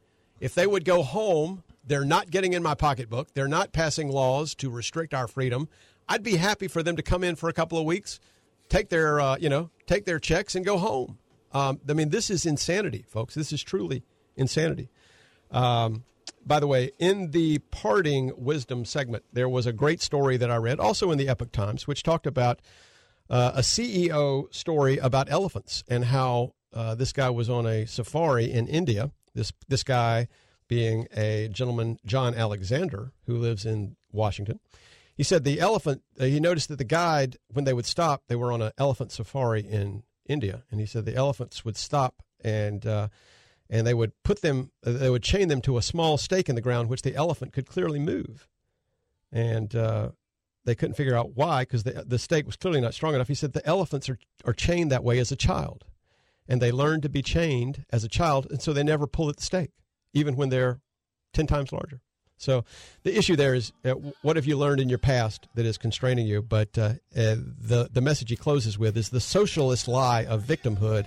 If they would go home, they're not getting in my pocketbook. They're not passing laws to restrict our freedom. I'd be happy for them to come in for a couple of weeks, take their, uh, you know, take their checks and go home. Um, I mean, this is insanity, folks. This is truly insanity. Um, by the way, in the parting wisdom segment, there was a great story that I read, also in the Epoch Times, which talked about uh, a CEO story about elephants and how uh, this guy was on a safari in India. This this guy being a gentleman, John Alexander, who lives in Washington. He said the elephant. Uh, he noticed that the guide, when they would stop, they were on an elephant safari in India, and he said the elephants would stop and uh, and they would put them, uh, they would chain them to a small stake in the ground, which the elephant could clearly move, and uh, they couldn't figure out why because the the stake was clearly not strong enough. He said the elephants are are chained that way as a child, and they learn to be chained as a child, and so they never pull at the stake, even when they're ten times larger. So the issue there is, uh, what have you learned in your past that is constraining you? But uh, uh, the the message he closes with is the socialist lie of victimhood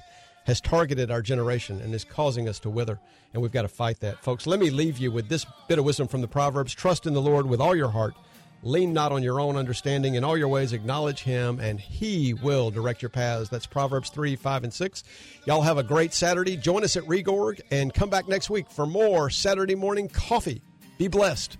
has targeted our generation and is causing us to wither, and we've got to fight that, folks. Let me leave you with this bit of wisdom from the Proverbs: Trust in the Lord with all your heart. Lean not on your own understanding. In all your ways, acknowledge Him, and He will direct your paths. That's Proverbs 3, 5, and 6. Y'all have a great Saturday. Join us at Reorg and come back next week for more Saturday morning coffee. Be blessed.